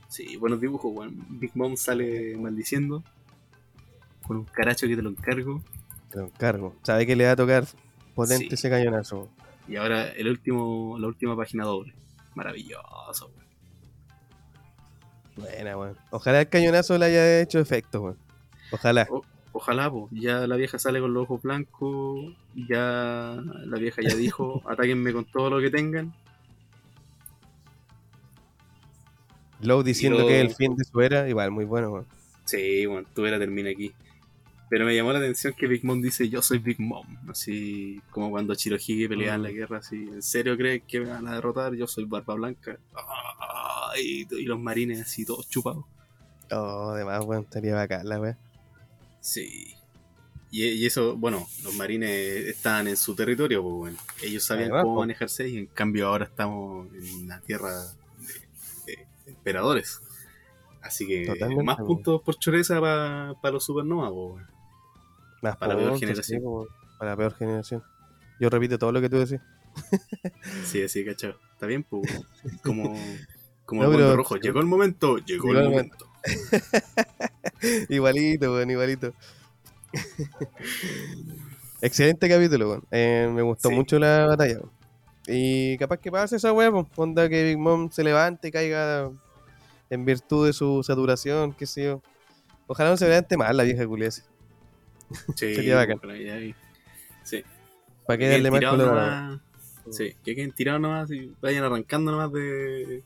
Sí, buenos dibujos, weón. Big Mom sale maldiciendo con un caracho que te lo encargo. Te lo encargo. Sabe que le va a tocar potente Sí. ese cañonazo. Y ahora el último, la última página doble. Maravilloso, weón. Buena, weón. Ojalá el cañonazo le haya hecho efecto, weón. Ojalá. Ojalá, po. ya la vieja sale con los ojos blancos, ya la vieja ya dijo, <laughs> atáquenme con todo lo que tengan. Low diciendo lo- que es el fin de su era, igual, muy bueno, weón. Sí, bueno, tu era termina aquí. Pero me llamó la atención que Big Mom dice, yo soy Big Mom. Así como cuando Chirohige peleaba en la Mm. guerra, así, ¿en serio creen que me van a derrotar? Yo soy Barba Blanca. Y, y los marines así todos chupados. Oh, además, weón, estaría bacán la weón. Sí. Y, y eso, bueno, los marines estaban en su territorio, pues bueno. Ellos sabían Además, cómo manejarse y en cambio ahora estamos en una tierra de, de emperadores. Así que Totalmente, más puntos por choreza para los supernovas, pues. Más Para la peor generación. sí, para la peor generación. Yo repito todo lo que tú decís. <laughs> Sí, así, cachado. Está bien, pues. <laughs> Como, como No, el pero- rojo. Llegó el momento, llegó Llegó el el momento. <laughs> <laughs> igualito, weón, igualito. Excelente capítulo, weón. Eh, me gustó Sí. mucho la batalla, weón. Y capaz que pase esa weá, pues, onda que Big Mom se levante y caiga en virtud de su saturación, qué sé yo. Ojalá no se levante mal la vieja culia esa. Sí, Sería bacán. Sí. ¿Para Que darle más color? nomás. Sí, que queden tirados nomás y vayan arrancando nomás de. de,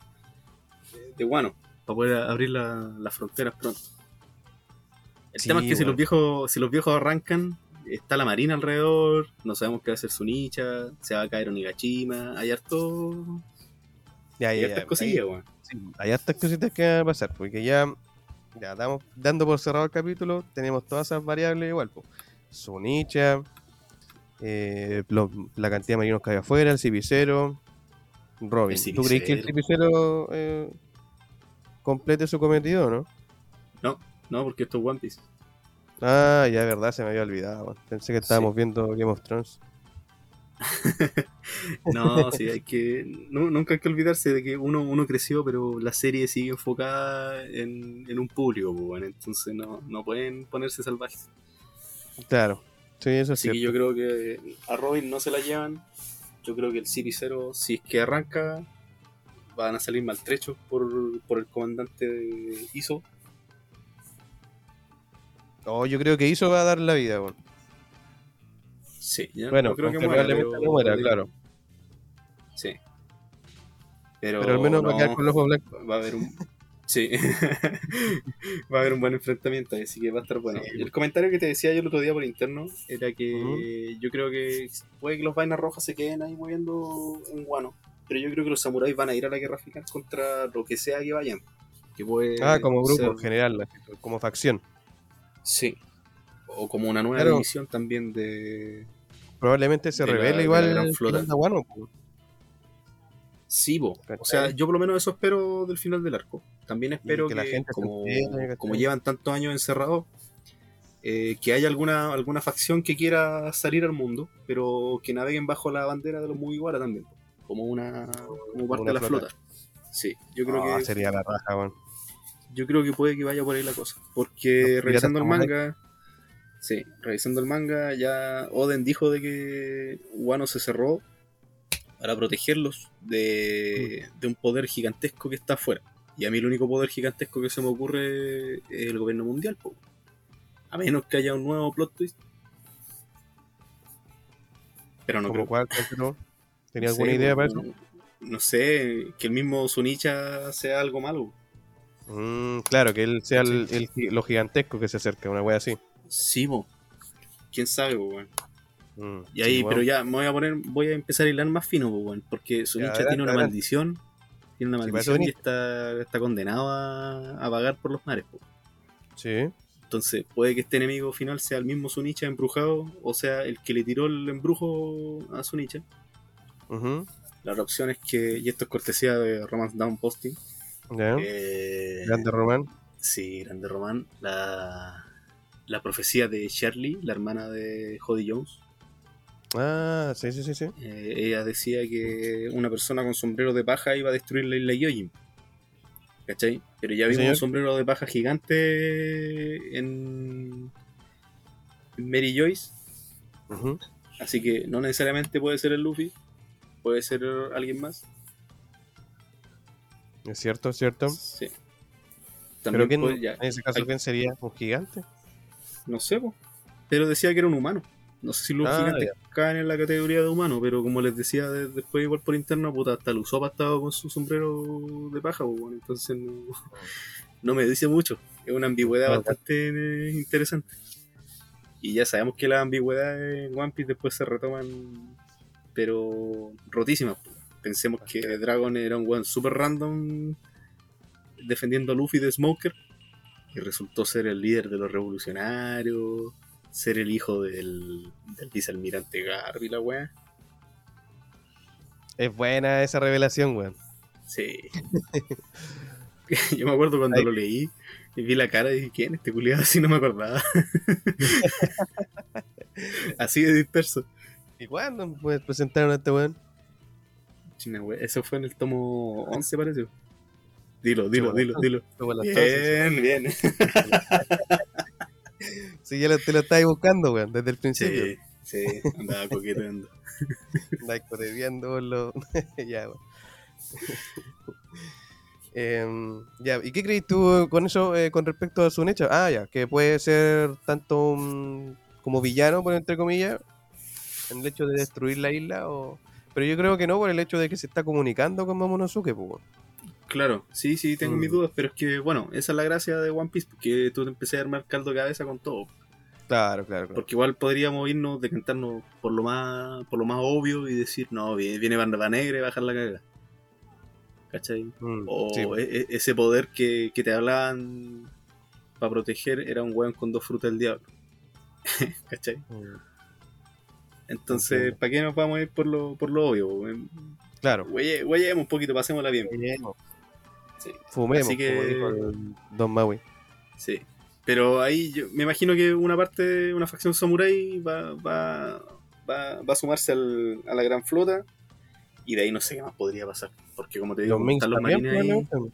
de guano. Para poder abrir la- las fronteras pronto. El Sí, tema es que si los viejos, si los viejos arrancan, está la marina alrededor, no sabemos qué va a hacer su nicha, se va a caer Onigashima, hay harto. Ya, Hay ya, hartas ya. cosillas, weón. Sí, hay hartas cositas que van a pasar, porque ya, ya estamos dando por cerrado el capítulo, tenemos todas esas variables igual, pues. Su nicha, eh, lo- la cantidad de marinos que hay afuera, el cipicero, Robin. El ¿Tú crees que el cipicero eh, complete su cometido, no? No, porque esto es One Piece. Ah, ya, verdad, se me había olvidado. Pensé que estábamos viendo Game of Thrones. <laughs> No, sí, hay que. nu- nunca hay que olvidarse de que uno, uno creció, pero la serie sigue enfocada en, en un público, pues, bueno, entonces no, no pueden ponerse salvajes. Claro, sí, eso es Así que yo creo que a Robin no se la llevan. Yo creo que el CP0, si es que arranca, van a salir maltrechos por, por el comandante ISO. Oh, yo creo que hizo va a dar la vida, weón. Sí, Bueno, no creo que aunque muera, probablemente pero- no muera, claro. Sí. Pero, Pero al menos va a quedar con los ojos blancos. va a haber un. <laughs> Sí. <laughs> va a haber un buen enfrentamiento, así que va a estar bueno. Sí. El comentario que te decía yo el otro día por interno era que yo creo que puede que los vainas rojas se queden ahí moviendo en guano. Pero yo creo que los samuráis van a ir a la guerra final contra lo que sea que vayan. Que puede Ah, como grupo ser- en general, como facción. Sí. O como una nueva Claro. división también de. Probablemente se la- revele la igual el flota. po. Sí, bo. O sea, yo por lo menos eso espero del final del arco. También espero que que, la gente como, llevan tantos años encerrados, eh, que haya alguna, alguna facción que quiera salir al mundo, pero que naveguen bajo la bandera de los Mugiwara también, como una como parte una de la flota. flota. Sí, yo creo Ah, que sería la raja, weón. Yo creo que puede que vaya por ahí la cosa, porque revisando el manga, sí, revisando el manga ya Oden dijo de que Wano se cerró para protegerlos de, de un poder gigantesco que está afuera. Y a mí el único poder gigantesco que se me ocurre es el gobierno mundial, po. a menos que haya un nuevo plot twist. Pero no ¿Como creo. cuál? ¿Tenía alguna idea para no- eso? No sé, que el mismo Sunicha sea algo malo. Mm, claro, que él sea el, lo gigantesco que se acerca, una wea así. Sí, po. ¿Quién sabe, weón? Mm, Y ahí, sí, pero ya me voy a poner, voy a empezar a hilar más fino, weón, porque Sunicha adelante, tiene una adelante. maldición, tiene una maldición y está, está condenado a, a vagar por los mares. Sí. Entonces, puede que este enemigo final sea el mismo Sunicha embrujado, o sea, el que le tiró el embrujo a Sunicha. ujú, La otra opción es que, y esto es cortesía de Romance Down Posting, Ya. eh, Grande Román. sí, grande Román, la, la profecía de Shirley, la hermana de Jody Jones, Ah, sí, sí, sí, sí. Eh, ella decía que una persona con sombrero de paja iba a destruir la isla Gyojin. ¿Cachai? Pero ya vimos un sombrero de paja gigante en, Mary Joyce. Así que no necesariamente puede ser el Luffy. Puede ser alguien más. Es cierto, es cierto. Sí. Pero También quién, puede- ya, en ese caso, hay- ¿quién sería? ¿Un gigante? no sé, po. pero decía que era un humano. No sé si los Ah, gigantes caen en la categoría de humano, pero como les decía de- después igual por interno, puta, hasta el Usopp ha estado con su sombrero de paja, bueno, entonces no, <laughs> no me dice mucho. Es una ambigüedad bastante interesante. Y ya sabemos que las ambigüedades en One Piece después se retoman, pero rotísimas. po. Pensemos que Dragon era un weón super random defendiendo a Luffy de Smoker y resultó ser el líder de los revolucionarios, ser el hijo del, del vicealmirante Garby, la weá. Es buena esa revelación, weón. Sí. <laughs> Yo me acuerdo cuando Ay. lo leí y vi la cara y dije, ¿quién? Este culiado <laughs> así no me acordaba. <laughs> así de disperso. ¿Y cuándo puedes presentar a este weón? China, wea. Eso fue en el tomo 11, parece. Dilo, dilo, dilo, dilo. Bien, bien. <laughs> Sí, ya lo- te lo estabas buscando, weón, desde el principio. Sí, sí, andaba coqueteando. Corriendo por lo- ya, weón. <laughs> Em, ya, ¿y qué crees tú con eso eh, con respecto a Sunecha? Ah, ya, que puede ser tanto un- como villano, por entre comillas, en el hecho de destruir la isla, o... pero yo creo que no por el hecho de que se está comunicando con Momonosuke, pues. Claro, sí, sí, tengo Mm. mis dudas, pero es que, bueno, esa es la gracia de One Piece, porque tú te empecé a armar caldo de cabeza con todo. Claro, claro, claro. Porque igual podríamos irnos, decantarnos por lo más por lo más obvio y decir, no, viene, viene Negra y bajar la caga. ¿Cachai? Mm, O sí, e- e- ese poder que, que te hablaban para proteger era un weón con dos frutas del diablo. <laughs> ¿Cachai? mm, Entonces. ¿para qué nos vamos a ir por lo, por lo obvio? Claro. Güeyemos un poquito, pasémosla bien. Fumemos, Sí. Fumemos, Así que- como dijo el Don Maui. Sí. Pero ahí yo me imagino que una parte, una facción samurai va, va, va, va a sumarse al- a la gran flota. Y de ahí no sé qué más podría pasar. Porque como te digo, Los están los también, marines ahí,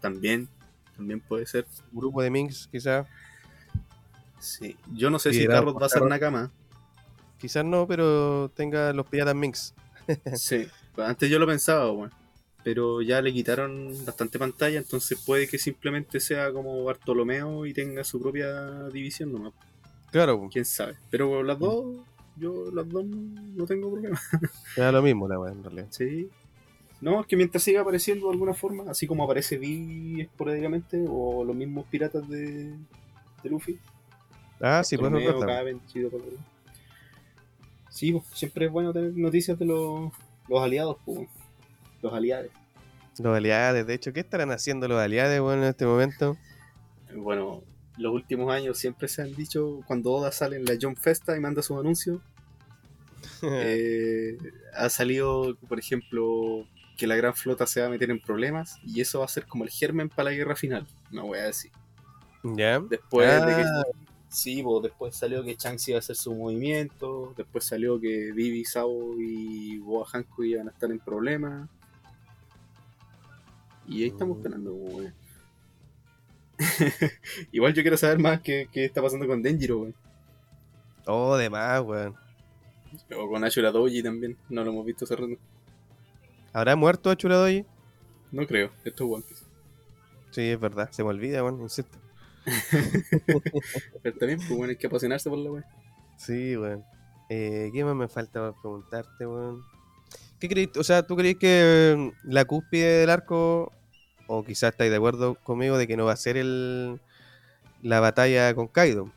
también, también puede ser. Un grupo de Minx, quizás. Sí. Yo no sé si Liderado Carrot por va a ser. Nakama. Quizás no, pero tenga los piratas Minx. <laughs> Sí. Pues Antes yo lo pensaba, bueno. Pero ya le quitaron bastante pantalla, entonces puede que simplemente sea como Bartolomeo y tenga su propia división nomás. Claro, Quién sabe. Pero las dos Yo las dos no tengo problema. <laughs> Era lo mismo la weá, en realidad. Sí. No, es que mientras siga apareciendo de alguna forma, así como aparece Vi esporádicamente, o los mismos piratas de, de Luffy. Ah, sí, pues no Sí, pues, siempre es bueno tener noticias de los, los aliados, pues, los aliados. Los aliados, de hecho, ¿qué estarán haciendo los aliados, weón, en este momento? Bueno, los últimos años siempre se han dicho, cuando Oda sale en la John Festa y manda sus anuncios, <laughs> eh, ha salido, por ejemplo, que la gran flota se va a meter en problemas y eso va a ser como el germen para la guerra final. No voy a decir. ¿Ya? Después de que. Sí, pues, después salió que Shanks iba a hacer su movimiento. Después salió que Vivi, Sabo y Boa Hancock iban a estar en problemas. Y ahí estamos Mm. esperando, weón. <laughs> Igual yo quiero saber más qué, qué está pasando con Denjiro, weón. Oh, de más, weón. O con Ashura Doji también. No lo hemos visto hace rato. ¿Habrá muerto Achuradoyi? No creo. Esto es One Piece. Sí, es verdad, se me olvida, weón, insisto. <laughs> Pero también, pues, bueno, hay que apasionarse por la weón. Sí, weón. Eh, ¿Qué más me falta por preguntarte, weón? ¿Qué crees? O sea, ¿tú crees que mm, la cúspide del arco, o quizás estáis de acuerdo conmigo de que no va a ser el la batalla con Kaido?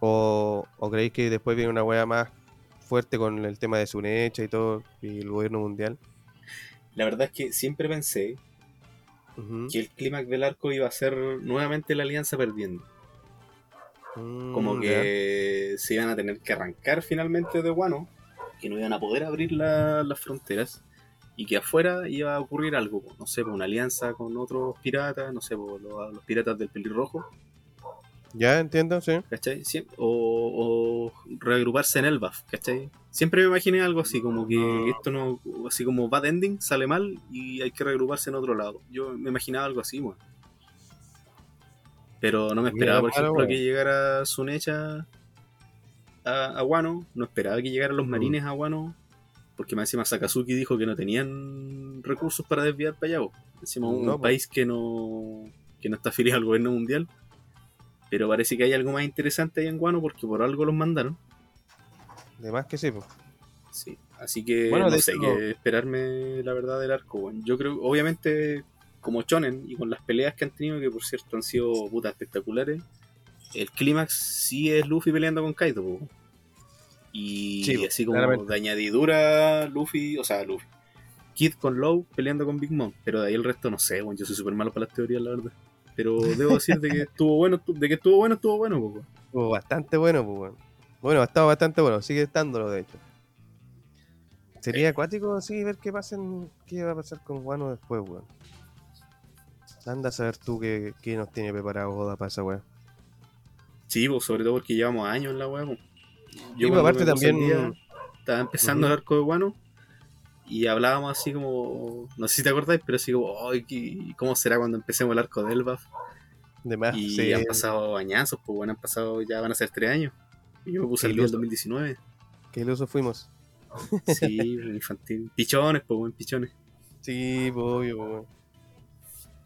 ¿O, o creéis que después viene una wea más fuerte con el tema de Sunecha y todo, y el gobierno mundial? La verdad es que siempre pensé Que el clímax del arco iba a ser nuevamente la alianza perdiendo. Como Mm, que se iban a tener que arrancar finalmente de Wano, que no iban a poder abrir la- las fronteras y que afuera iba a ocurrir algo, no sé, una alianza con otros piratas, no sé, los piratas del pelirrojo, Ya, entiendo, sí. ¿cachai? O, o reagruparse en Elbaf, ¿cachai? Siempre me imaginé algo así, como que esto no, así como bad ending, sale mal y hay que reagruparse en otro lado. Yo me imaginaba algo así, weón. Pero no me Mira, esperaba, por ejemplo, que llegara Sunecha a, a Wano. No esperaba que llegaran los marines a Wano. Porque más encima Sakazuki dijo que no tenían recursos para desviar para allá. Encima un No, país que no, que no está afiliado al gobierno mundial. Pero parece que hay algo más interesante ahí en Wano porque por algo los mandaron. De más que sí, pues. Sí. Así que Bueno, no sé qué esperarme la verdad del arco. weón. Yo creo, obviamente, como Chonen y con las peleas que han tenido, que por cierto han sido putas espectaculares, el clímax sí es Luffy peleando con Kaido. po. Y Sí, así como claramente. de añadidura, Luffy, o sea, Luffy. Kid con Low peleando con Big Mom, pero de ahí el resto no sé, weón, yo soy súper malo para las teorías, la verdad. Pero debo decir de que estuvo bueno, de que estuvo bueno, estuvo bueno, po, weón. Estuvo bastante bueno, pues, weón. Bueno, ha estado bastante bueno, sigue estándolo, de hecho. Sería acuático, sí, ver qué pasa en- qué va a pasar con Guano después, weón. Anda a saber tú qué, qué nos tiene preparado Oda para esa weá. Sí, pues, sobre todo porque llevamos años en la weá. pues. Y aparte también- día, estaba empezando Ujú. el arco de Guano y hablábamos así como. No sé si te acordáis, pero así como, "Ay, ¿qué- ¿cómo será cuando empecemos el arco de Elbaf? De más, Y sí, han pasado añazos, pues bueno, han pasado, ya van a ser tres años. Y yo me puse el día iluso. 2019. qué ilusos fuimos. Sí, <laughs> infantil. Pichones, pues buen pichones. Sí, pues, obvio,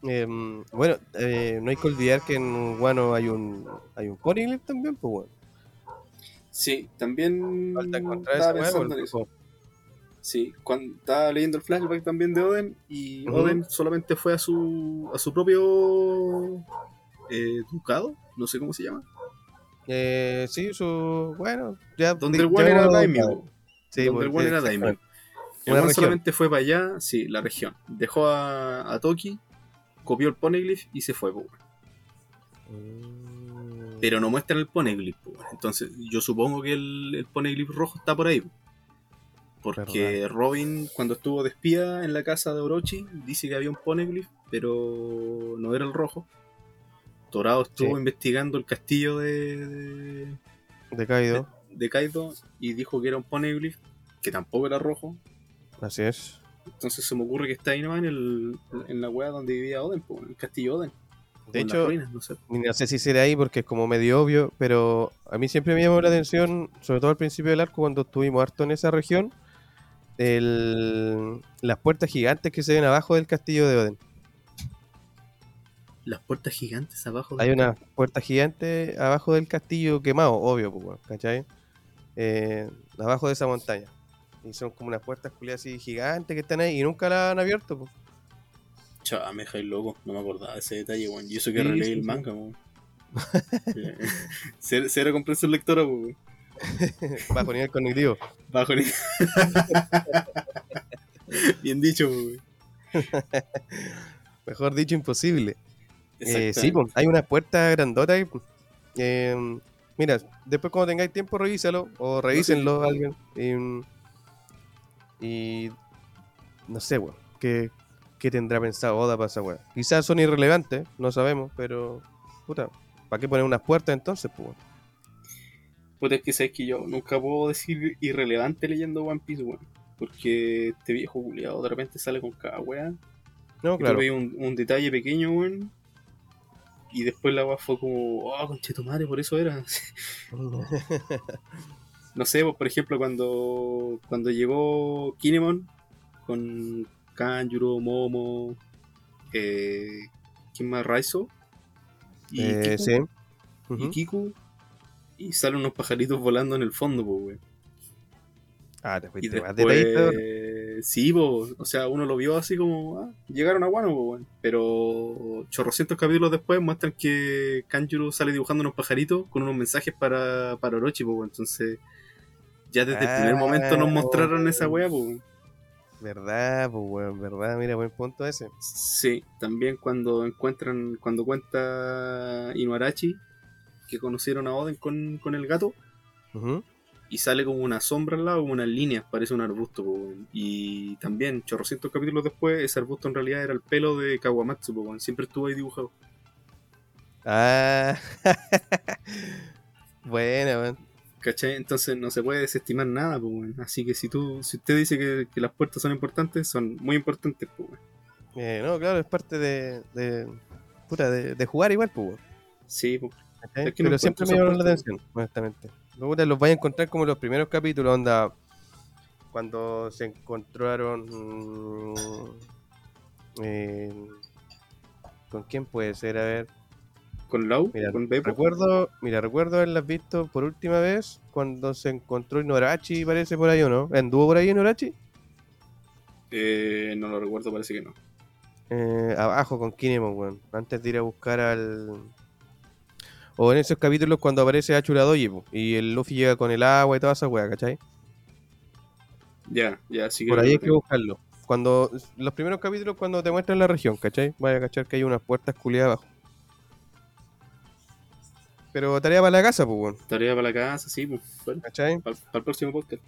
pues. Em, bueno, eh, no hay que olvidar que en Guano hay un hay un Poneglyph también, pues, weón. Sí, también. Falta encontrar esa Sí, cuando estaba leyendo el flashback también de Oden y Ujú. Oden solamente fue a su a su propio eh, ducado, no sé cómo se llama, Eh, sí, su. Bueno, ya. donde el one era daimyo, Sí, donde el pues, one era daimyo. El one solamente fue para allá, sí, la región. Dejó a, a Toki, copió el poneglyph y se fue. po. Mm. Pero no muestran el poneglyph. po. Entonces yo supongo que el, el poneglyph rojo está por ahí. Porque Robin, cuando estuvo de espía en la casa de Orochi, dice que había un poneglyph, pero no era el rojo. Torado estuvo Sí. investigando el castillo de, de, De Kaido, de Kaido y dijo que era un poneglyph, que tampoco era rojo. así es. Entonces se me ocurre que está ahí nomás en, el, en la wea donde vivía Oden, en el castillo Oden. De hecho, ruinas, no sé. No sé si será ahí porque es como medio obvio, pero a mí siempre me llamó la atención, sobre todo al principio del arco, cuando estuvimos harto en esa región, el- las puertas gigantes que se ven abajo del castillo de Oden. Las puertas gigantes abajo. del Hay una puerta gigante abajo del castillo quemado, obvio, pues, ¿cachai? Eh, abajo de esa montaña. Y son como unas puertas culiadas así gigantes que están ahí y nunca la han abierto, pues. Chava, me dejáis loco. No me acordaba de ese detalle, weón. Y eso que Sí, releí sí, el manga, weón. <laughs> Cero cero comprensión lectora, weón. Bajo nivel cognitivo. Bajo ni- Bien dicho, weón. <laughs> Mejor dicho, imposible. Eh, sí, pues, hay una puerta grandota ahí. pues. Eh, mira, después cuando tengáis tiempo, revísalo o revísenlo sí. alguien. Y, y no sé, weón, ¿qué, qué tendrá pensado Oda para esa weá? Quizás son irrelevantes, no sabemos, pero puta, ¿para qué poner unas puertas entonces, pues? Puta, es que sabes que yo nunca puedo decir irrelevante leyendo One Piece, weón. Porque este viejo culiado de repente sale con cada weá. No, claro. veis un, un detalle pequeño, weón. Y después la weá fue como, oh, conchetumare, por eso era. <laughs> No sé, pues, por ejemplo, cuando, cuando llegó Kinemon con Kanjuro, Momo, eh, ¿quién más? Raizo y, Eh, Kiku, sí. y. Kiku, y salen unos pajaritos volando en el fondo, pues, weón. Ah, te fuiste más detallista. sí, po, o sea, uno lo vio así como, ah, llegaron a Guano, po, weón. pero chorrocientos capítulos después muestran que Kanjuro sale dibujando unos pajaritos con unos mensajes para, para Orochi, po, weón. entonces ya desde el primer Ah, momento nos mostraron esa weá, po, weón. Verdad, pues, weón, verdad. Mira, buen punto ese. Sí, también cuando encuentran, cuando cuenta Inuarachi que conocieron a Oden con, con el gato, y sale como una sombra al lado, como unas líneas, parece un arbusto. weón. Y también, chorrocientos capítulos después, ese arbusto en realidad era el pelo de Kawamatsu, weón. siempre estuvo ahí dibujado. Ah. <laughs> Buena, weón. ¿Cachai? Entonces no se puede desestimar nada, po, weón. Así que si tú, si usted dice que, que las puertas son importantes, son muy importantes, po, weón. Eh, no, claro, es parte de. de puta, de, de jugar igual, pues, weón. Sí, po. Pero siempre me llamaron la atención, honestamente. Luego te los vais a encontrar como los primeros capítulos, onda. Cuando se encontraron. mm, eh, ¿Con quién puede ser? A ver. Con Lau, Mira, con Beppo. Recuerdo, mira, recuerdo haberlas visto por última vez cuando se encontró Inorachi, parece por ahí, ¿o no? ¿Anduvo por ahí Inorachi? Eh, no lo recuerdo, parece que no. Eh, abajo con Kinemon, weón. Antes de ir a buscar al. O en esos capítulos cuando aparece Achura Doji, po, y el Luffy llega con el agua y toda esa weá, ¿cachai? Ya, ya, sí que Por ahí hay que buscarlo. Cuando. Los primeros capítulos cuando te muestran la región, ¿cachai? Vaya a cachar que hay unas puertas culiadas abajo. Pero tarea para la casa, pues, weón. Tarea para la casa, sí, pues. Bueno, ¿Cachai? para, el próximo podcast.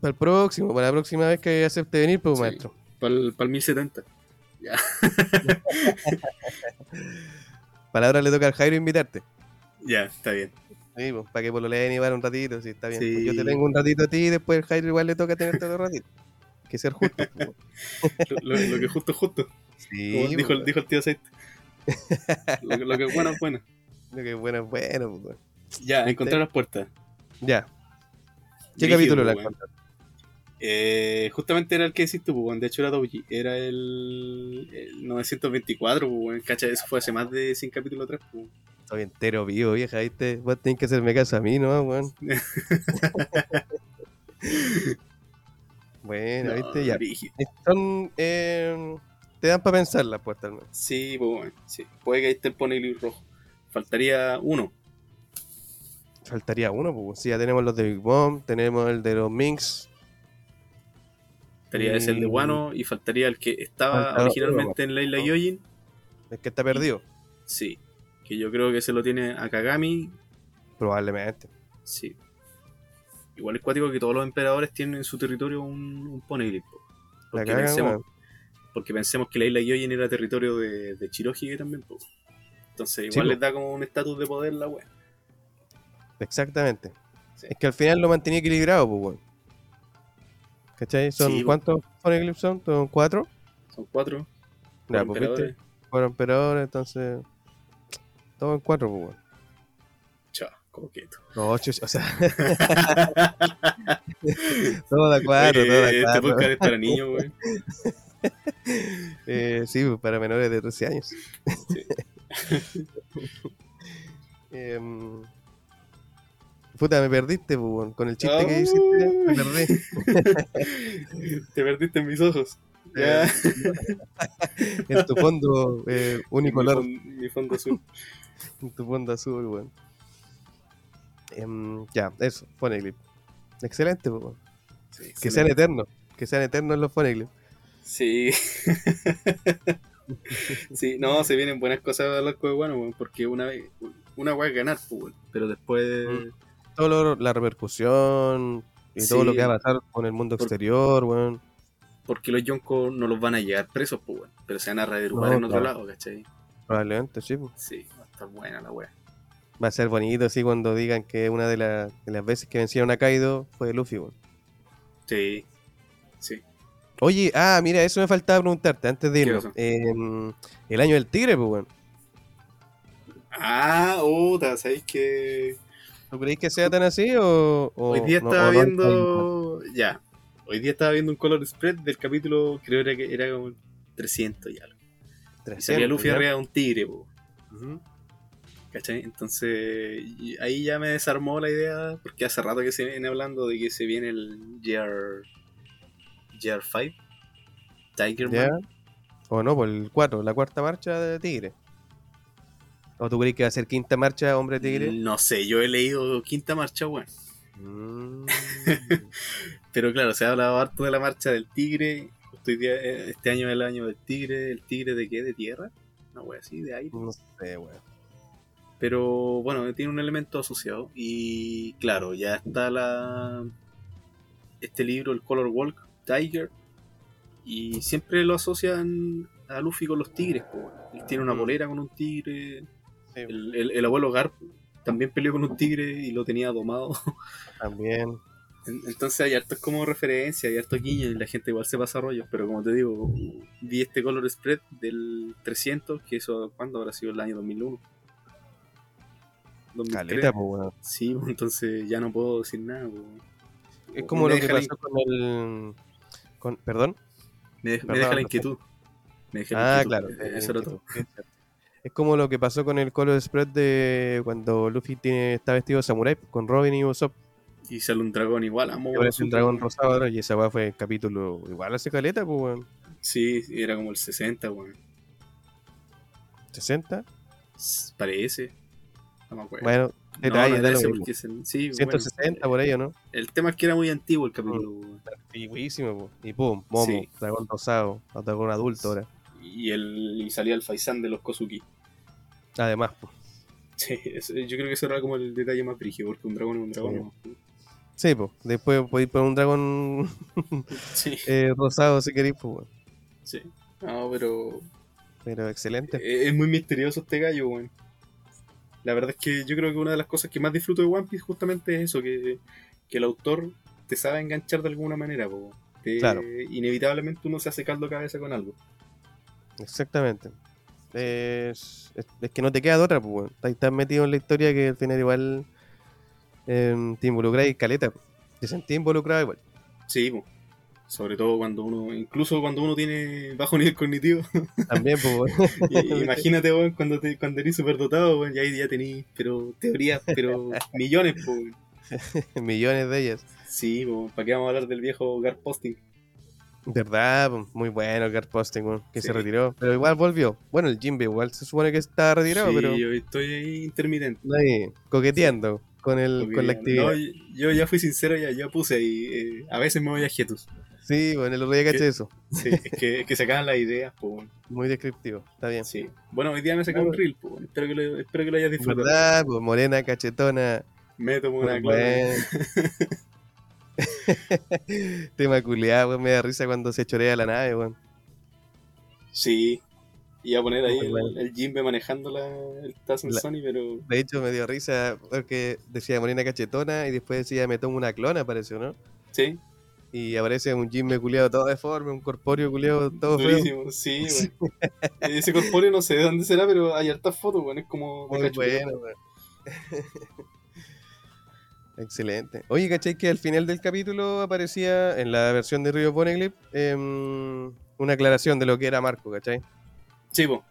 Para el próximo, para la próxima vez que acepte venir, pues, Sí. maestro. Para el, para el 1070. Ya. <laughs> Palabra le toca al Jairo invitarte. Ya, está bien. Sí, pues, para que por lo leen igual un ratito, sí, está bien. Sí. Pues yo te tengo un ratito a ti y después el Jairo igual le toca tenerte otro ratito. Hay que ser justo. <laughs> pues, weón. Lo, lo- lo que justo es justo. Sí, Como dijo, el- pues, dijo el tío Aceite. <laughs> Lo, que- lo que es bueno es bueno. lo que es bueno es bueno, pues. Ya, encontrar las puertas. Ya. ¿Qué Brígido, capítulo la? Eh, justamente era el que decís tú, pues, de hecho era Doji. Era el, el 924, pues, weón. cacha, eso fue hace más de 100 capítulos atrás. pues. Estoy entero vivo, vieja, ¿viste? Vos tenés que hacerme caso a mí, ¿no, weón? <laughs> bueno, No, ¿viste? Ya. Son, eh, te dan para pensar las puertas, menos. Sí, pues, weón, sí. Puede que ahí esté el poneglyph rojo. Faltaría uno. Faltaría uno, pues. Sí, ya tenemos los de Big Bomb, tenemos el de los Minx. Faltaría ese el de. Wano y faltaría el que estaba originalmente en Leila ¿no? Yojin. El que está perdido, Sí. Que yo creo que se lo tiene a Kagami. probablemente. Sí. Igual es cuático que todos los emperadores tienen en su territorio un, un poneglyph. Porque cagan, pensemos, porque pensemos que la isla Yojin era territorio de, de Chirohige también. po. Entonces igual les da como un estatus de poder la wea. Exactamente. Sí. Es que al final lo mantenía equilibrado, pues, weón. ¿Cachai? ¿Son Sí, cuántos son Eclipse son? ¿Son cuatro? Son cuatro. Ya, pues, emperadores, entonces. Todo en cuatro, pues, weón. Chao, coqueto. No, ocho, o sea. <laughs> todo de cuatro, todo de Eh, Este cuatro. podcast es para niños, weón. <laughs> Eh, sí, pues, para menores de 13 años. <laughs> Em, puta, me perdiste, pues, weón. con el chiste que hiciste, me perdí. Te perdiste en mis ojos. <laughs> En tu fondo eh, unicolor, Mi, fon- mi fondo azul. <laughs> en tu fondo azul, weón. Em, ya, eso, Phoneclip. Excelente, weón. Sí, Que sean eternos, que sean eternos los Phoneclip. Sí. <laughs> sí, no, se vienen buenas cosas a los bueno, weón, porque una vez, una weá es ganar, weón, pero después, Mm. Todo lo- la repercusión y todo lo que va a pasar con el mundo exterior, weón. Porque los yonkos no los van a llevar presos, pues, pero se van a reagrupar No, en otro claro. lado, ¿cachai? Probablemente, sí, pues. Sí, va a estar buena la weá. Va a ser bonito así cuando digan que una de, la- de las veces que vencieron a Kaido fue Luffy, weón. Sí, sí. Oye, ah, mira, eso me faltaba preguntarte antes de ¿Qué irnos. Em, el año del tigre, pues. Ah, puta, ¿sabéis que ¿Tú creéis que sea tan así o.? o Hoy día no- estaba no viendo. Ya. Hoy día estaba viendo un color spread del capítulo, creo era que era como 300 y algo. tanto? Y salía Luffy arriba de un tigre, po. ¿cachai? Entonces, ahí ya me desarmó la idea, porque hace rato que se viene hablando de que se viene el GR. GR5. Tiger. Man. O no, por el 4, la cuarta marcha de tigre. ¿O tú crees que va a ser quinta marcha hombre tigre? No sé, yo he leído Quinta Marcha, bueno. Mm. <laughs> Pero claro, se ha hablado harto de la marcha del tigre. Día, eh, este año es el año del tigre. ¿El tigre de qué? ¿De tierra? Una wea así, de aire. no sé, weón. Pero bueno, tiene un elemento asociado. Y claro, ya está la este libro, el Color Walk Tiger. Y siempre lo asocian a Luffy con los tigres. po. Él tiene una Mm. bolera con un tigre. Sí, El, el- el abuelo Garp también peleó con un tigre y lo tenía domado. <laughs> también. En- Entonces hay hartos como referencia, hay hartos guiños y la gente igual se pasa rollos. Pero como te digo, vi este Color Spread del 300, que eso, ¿cuándo habrá sido el año 2001? 2003. Caleta, pues, weón. Sí, entonces ya no puedo decir nada. pues. Es como Me lo que la pasó con el. Con, ¿Perdón? Me, de- me Perdón, deja la no inquietud. Me deja la Ah, inquietud. claro. Eh, Eso era todo. Es como lo que pasó con el Color Spread de cuando Luffy tiene, está vestido de samurai con Robin y Usopp. Y sale un dragón igual, amo. Que parece un dragón rosado ahora, y esa weá fue el capítulo igual hace caleta, pues weón. Sí, era como el 60, weón. 60. Parece. No me acuerdo. Bueno, no, detalle, no porque es el- sí, bueno, 160 por ahí, ¿o ¿no? el tema es que era muy antiguo el capítulo, Mm. weón. Antiguísimo, po. Y pum, Momo, Sí. dragón rosado, dragón adulto ahora. y, el, y salía el faisán de los Kozuki. Además, po. Sí, <laughs> yo creo que eso era como el detalle más brígido, porque un dragón es un dragón. ¿no? Sí, pues. Después podéis poner un dragón <laughs> Sí, eh, rosado si queréis, pues, sí. No, pero Pero excelente. eh, es muy misterioso este gallo, weón. La verdad es que yo creo que una de las cosas que más disfruto de One Piece justamente es eso, que, que el autor te sabe enganchar de alguna manera. Te- Claro. Inevitablemente uno se hace caldo cabeza con algo. Exactamente. Es, es, es que no te queda de otra, pues, weón. Estás metido en la historia que al final igual em, te involucráis caleta. Te sentís involucrado igual. Sí, po. sobre todo cuando uno, incluso cuando uno tiene bajo <laughs> nivel cognitivo. También, pues, <laughs> Imagínate, cuando, te, cuando eres superdotado, y ahí ya tenés, pero teorías, pero <laughs> millones, weón. Millones de ellas. Sí, po, ¿para qué vamos a hablar del viejo Gar Posting? ¿Verdad? Muy bueno el Gar Posting, que Sí. se retiró. Pero igual volvió. Bueno, el Jimbe igual se supone que está retirado, sí, pero yo estoy ahí intermitente. ahí, coqueteando con, el, con la actividad. no, yo ya fui sincero, ya, ya puse ahí, eh, a veces me voy a jetus. Sí, bueno, el otro día caché eso. <laughs> Sí, es que, es que se acaban las ideas, weón. Muy descriptivo. Está bien. Sí. Bueno, hoy día me saqué un reel, weón. espero, que lo, espero que lo hayas disfrutado. ¿Verdad? Pues morena, cachetona. Me tomo una bueno. <laughs> <laughs> Tema culiado, weón. Me da risa cuando se chorea la nave, weón. Sí. Iba a poner ahí el, el Jimbe manejando la, el La- Sony, pero De hecho, me dio risa porque decía morena cachetona y después decía me tomo una clona, apareció, ¿no? sí, Y aparece un Jimmy culiado todo deforme, un corpóreo culiado todo feo. durísimo. Sí, <laughs> weón. Ese corpóreo no sé de dónde será, pero hay hartas fotos, weón. Es como. Muy bueno, weón. <laughs> Excelente. Oye, ¿cachai que al final del capítulo aparecía en la versión de Río Poneglyph em, una aclaración de lo que era Marco, ¿cachai? Sí, po.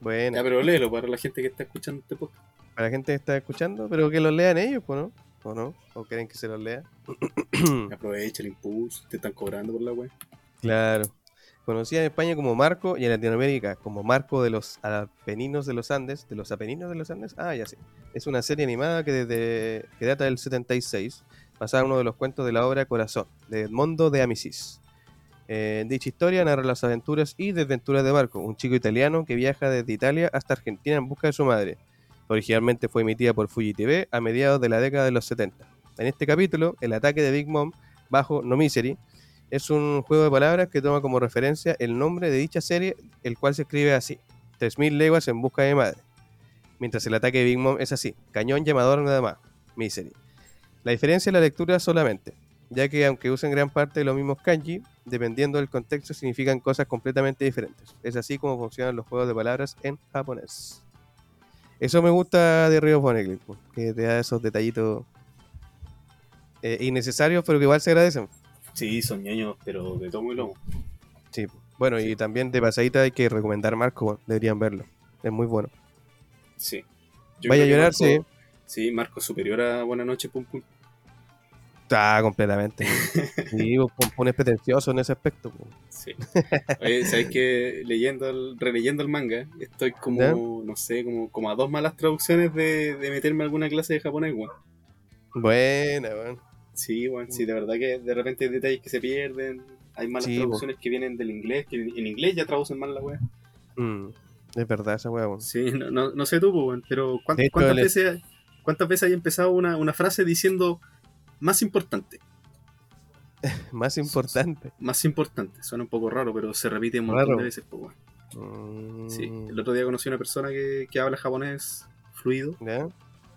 Bueno, Ya, pero léelo para la gente que está escuchando este podcast. para la gente que está escuchando, pero que los lean ellos, pues, ¿no? ¿O no? ¿O quieren que se los lea? <clears throat> Aprovecha el impulso, te están cobrando por la web. Claro. Conocida en España como Marco y en Latinoamérica como Marco de los Apeninos de los Andes. ¿De los Apeninos de los Andes? Ah, ya sé. Es una serie animada que, desde, que data del 76, basada en uno de los cuentos de la obra Corazón, de Edmondo de Amicis. Eh, dicha historia narra las aventuras y desventuras de Marco, un chico italiano que viaja desde Italia hasta Argentina en busca de su madre. Originalmente fue emitida por Fuji TV a mediados de la década de los 70. En este capítulo, el ataque de Big Mom bajo No Misery es un juego de palabras que toma como referencia el nombre de dicha serie, el cual se escribe así: 3000 leguas en busca de madre. Mientras el ataque de Big Mom es así: cañón llamador nada más, Misery. La diferencia es la lectura solamente, ya que aunque usen gran parte de los mismos kanji, dependiendo del contexto significan cosas completamente diferentes. Es así como funcionan los juegos de palabras en japonés. Eso me gusta de Río Poneglyph, po, que te da esos detallitos eh, innecesarios, pero que igual se agradecen. Sí, son ñoños, pero de todo muy lomo. Sí. Bueno, y también de pasadita hay que recomendar Marco, deberían verlo. Es muy bueno. Sí. Yo Vaya a llorar, Marco- Sí, Marco superior a Buenas noches, pum pum. Está completamente. <laughs> Sí, vos pones pretencioso en ese aspecto. po. Sí. Oye, ¿sabes que Leyendo el, releyendo el manga, estoy como, no sé, como, como a dos malas traducciones de, de meterme a alguna clase de japonés, weón. Buena, weón. Sí, weón, sí, de verdad que de repente hay detalles que se pierden. Hay malas Sí, traducciones que vienen del inglés, que en inglés ya traducen mal la weá. Mm, es verdad esa weá, weón. Sí, no, no, no sé tú, pues, pero ¿cuán- De hecho, ¿cuántas, el- veces, ¿cuántas veces hay empezado una, una frase diciendo más importante? <laughs> Más importante. Más importante, suena un poco raro, pero se repite un montón Raro. de veces, pues. Mm, Sí, el otro día conocí a una persona que, que habla japonés fluido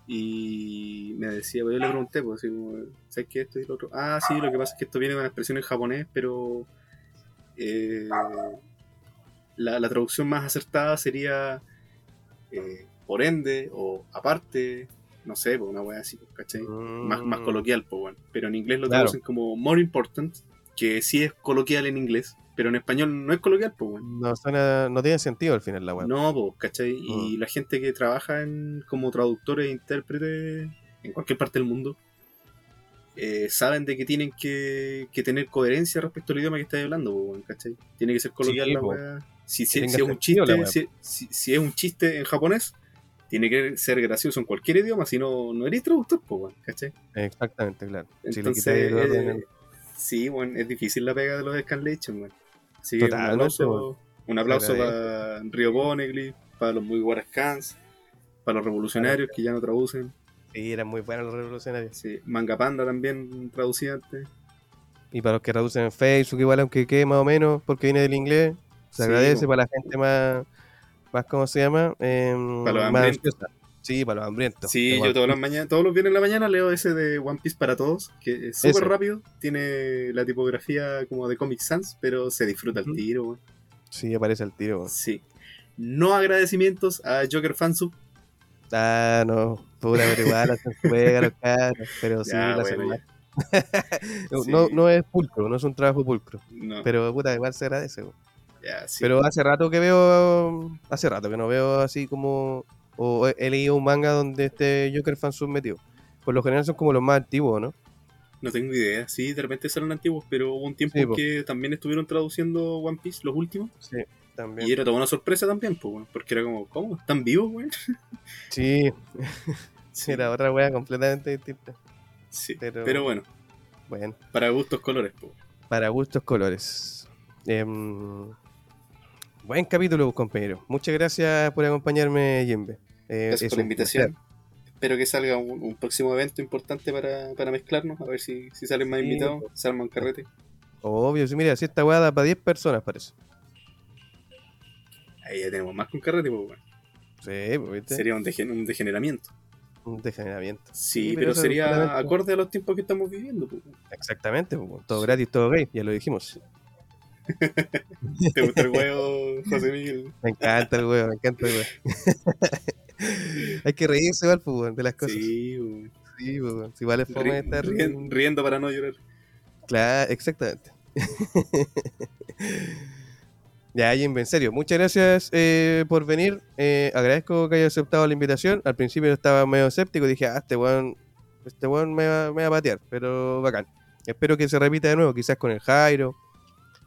y me decía, pues yo le pregunté, pues así como, ¿sabes qué esto y lo otro? Ah, sí, lo que pasa es que esto viene con una expresión en japonés, pero eh, la, la traducción más acertada sería eh, por ende o aparte, no sé, pues una wea así, pues, ¿cachai? Más, más Mm, coloquial, pues bueno. Pero en inglés lo Claro. traducen como more important, que sí es coloquial en inglés, pero en español no es coloquial, pues bueno. No, suena, no tiene sentido al final la weá. No, pues, ¿cachai? Mm. Y la gente que trabaja en, como traductores e intérpretes en cualquier parte del mundo eh, saben de que tienen que, que tener coherencia respecto al idioma que estáis hablando, pues, weón, ¿cachai? Tiene que ser coloquial Sí, la po. weá. Si, es un chiste, si es un chiste en japonés, tiene que ser gracioso en cualquier idioma, si no, no eres traductor, pues, ¿cachai? Exactamente, claro. Si le Entonces, quitáis el orden, eh, sí, bueno, es difícil la pega de los Scanlation, weón. Así que un aplauso, un aplauso para Rio Bonegli, para los muy Scans, para los revolucionarios que ya no traducen. Sí, eran muy buenos los revolucionarios. Sí, Manga Panda también traducía antes. Y para los que traducen en Facebook, igual aunque quede más o menos, porque viene del inglés, se Sí, agradece para la gente más, más ¿cómo se llama? Em, Para los hambrientos. Sí, para los hambrientos. Sí, yo todas las mañanas, todos los viernes en la mañana leo ese de One Piece para todos, que es súper rápido, tiene la tipografía como de Comic Sans, pero se disfruta el tiro. Sí, aparece el tiro. Sí. No agradecimientos a Joker Fansub. Ah, no, pura, hacen su pega los caros, pero sí, Ya, la bueno, <laughs> no, Sí. no es pulcro, no es un trabajo pulcro, No, pero puta, igual se agradece. weón. Sí. Pero hace rato que veo, hace rato que no veo así como, o he, he leído un manga donde este Joker fansub metido. Por lo general son como los más antiguos, ¿no? No tengo idea. Sí, de repente son antiguos, pero hubo un tiempo Sí, en po. que también estuvieron traduciendo One Piece, los últimos. Sí, también. Y era toda una sorpresa también, pues, weón, porque era como, ¿cómo? ¿Están vivos, weón? <laughs> Sí, <laughs> Sí, era otra wea completamente distinta. sí. pero- Pero... bueno, Bueno, para gustos colores, pues. para gustos colores. Em, buen capítulo, compañero. Muchas gracias por acompañarme, Jimbe. Eh, Gracias por la invitación. placer. Espero que salga un, un próximo evento importante para, para mezclarnos, a ver si, si salen más Sí, invitados, se arma un carrete. Obvio, sí, mira, si esta weá da para 10 personas, parece. Ahí ya tenemos más que un carrete, pues, weón. Sí, pues, ¿viste? Sería un, degen- un degeneramiento. Un degeneramiento. Sí, Sí, pero sería acorde a los tiempos que estamos viviendo, pues. Exactamente, pues, todo Sí. gratis, todo gay, ya lo dijimos. <laughs> ¿Te gusta el huevo, José Miguel? Me encanta el weón, me encanta el weón. <laughs> Hay que reírse igual, pues, de las cosas. Sí, Sí, weón. pues. Si vale fome Ri- estar rien- riendo para no llorar. Claro, exactamente. <laughs> Ya, Jimbe, en serio, muchas gracias eh, por venir. Eh, agradezco que hayas aceptado la invitación. Al principio estaba medio escéptico, dije, ah, este weón, este weón me va, me va a patear, pero bacán. Espero que se repita de nuevo, quizás con el Jairo.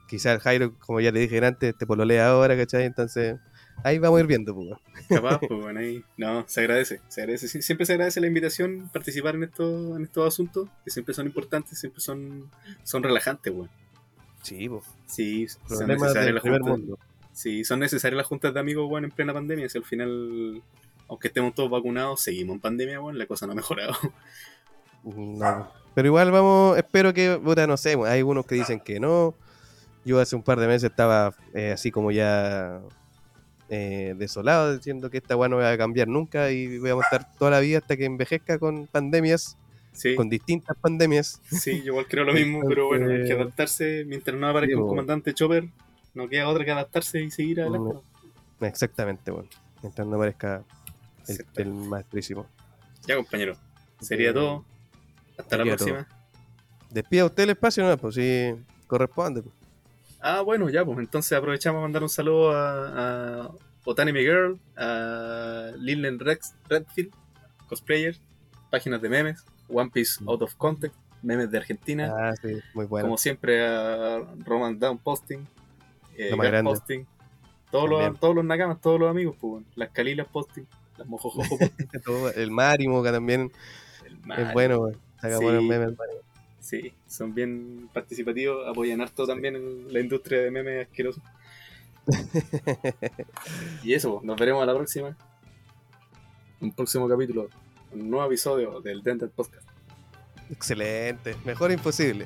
Quizás el Jairo, como ya le dije antes, te pololea ahora, ¿cachai? Entonces, ahí vamos a ir viendo, pues. Capaz, pues bueno, ahí. No, se agradece, se agradece. Sie- Siempre se agradece la invitación, participar en estos, en estos asuntos, que siempre son importantes, siempre son, son relajantes, weón. Sí, pues. Sí, son necesarias las juntas. mundo. Sí, son necesarias las juntas de amigos, weón, en plena pandemia. Si al final, aunque estemos todos vacunados, seguimos en pandemia, weón, la cosa no ha mejorado. No. Pero igual vamos, espero que, puta, no sé, hay algunos que dicen que no. Yo hace un par de meses estaba eh, así como ya eh, desolado, diciendo que esta weá no va a cambiar nunca y voy a estar toda la vida hasta que envejezca con pandemias, Sí, con distintas pandemias. sí, yo igual creo lo mismo, pero bueno, hay que adaptarse. Mientras no aparezca Sí, un comandante Chopper, no queda otra que adaptarse y seguir adelante. Exactamente, bueno. Mientras no aparezca el, el maestrísimo. Ya, compañero, sería todo. Hasta la próxima. Despida usted el espacio, ¿no? Pues sí, corresponde. pues. Ah, bueno, ya, pues entonces aprovechamos a mandar un saludo a, a Otani Girl, a Lillen Rex Redfield, cosplayer, páginas de memes, One Piece Out of Context, memes de Argentina, Ah, sí, muy bueno. como siempre a Roman Down Posting, eh. Posting, todos También. los, todos los nakamas, todos los amigos, pues, las Calilas Posting, las Mojojojo <laughs> El Marimo, que también el es Mario. bueno, güey. Saca Sí. buenos memes, el. Sí, son bien participativos, apoyan harto también en la industria de memes asquerosos. <laughs> y eso, nos veremos a la próxima. Un próximo capítulo, un nuevo episodio del Dental Podcast. Excelente. Mejor imposible.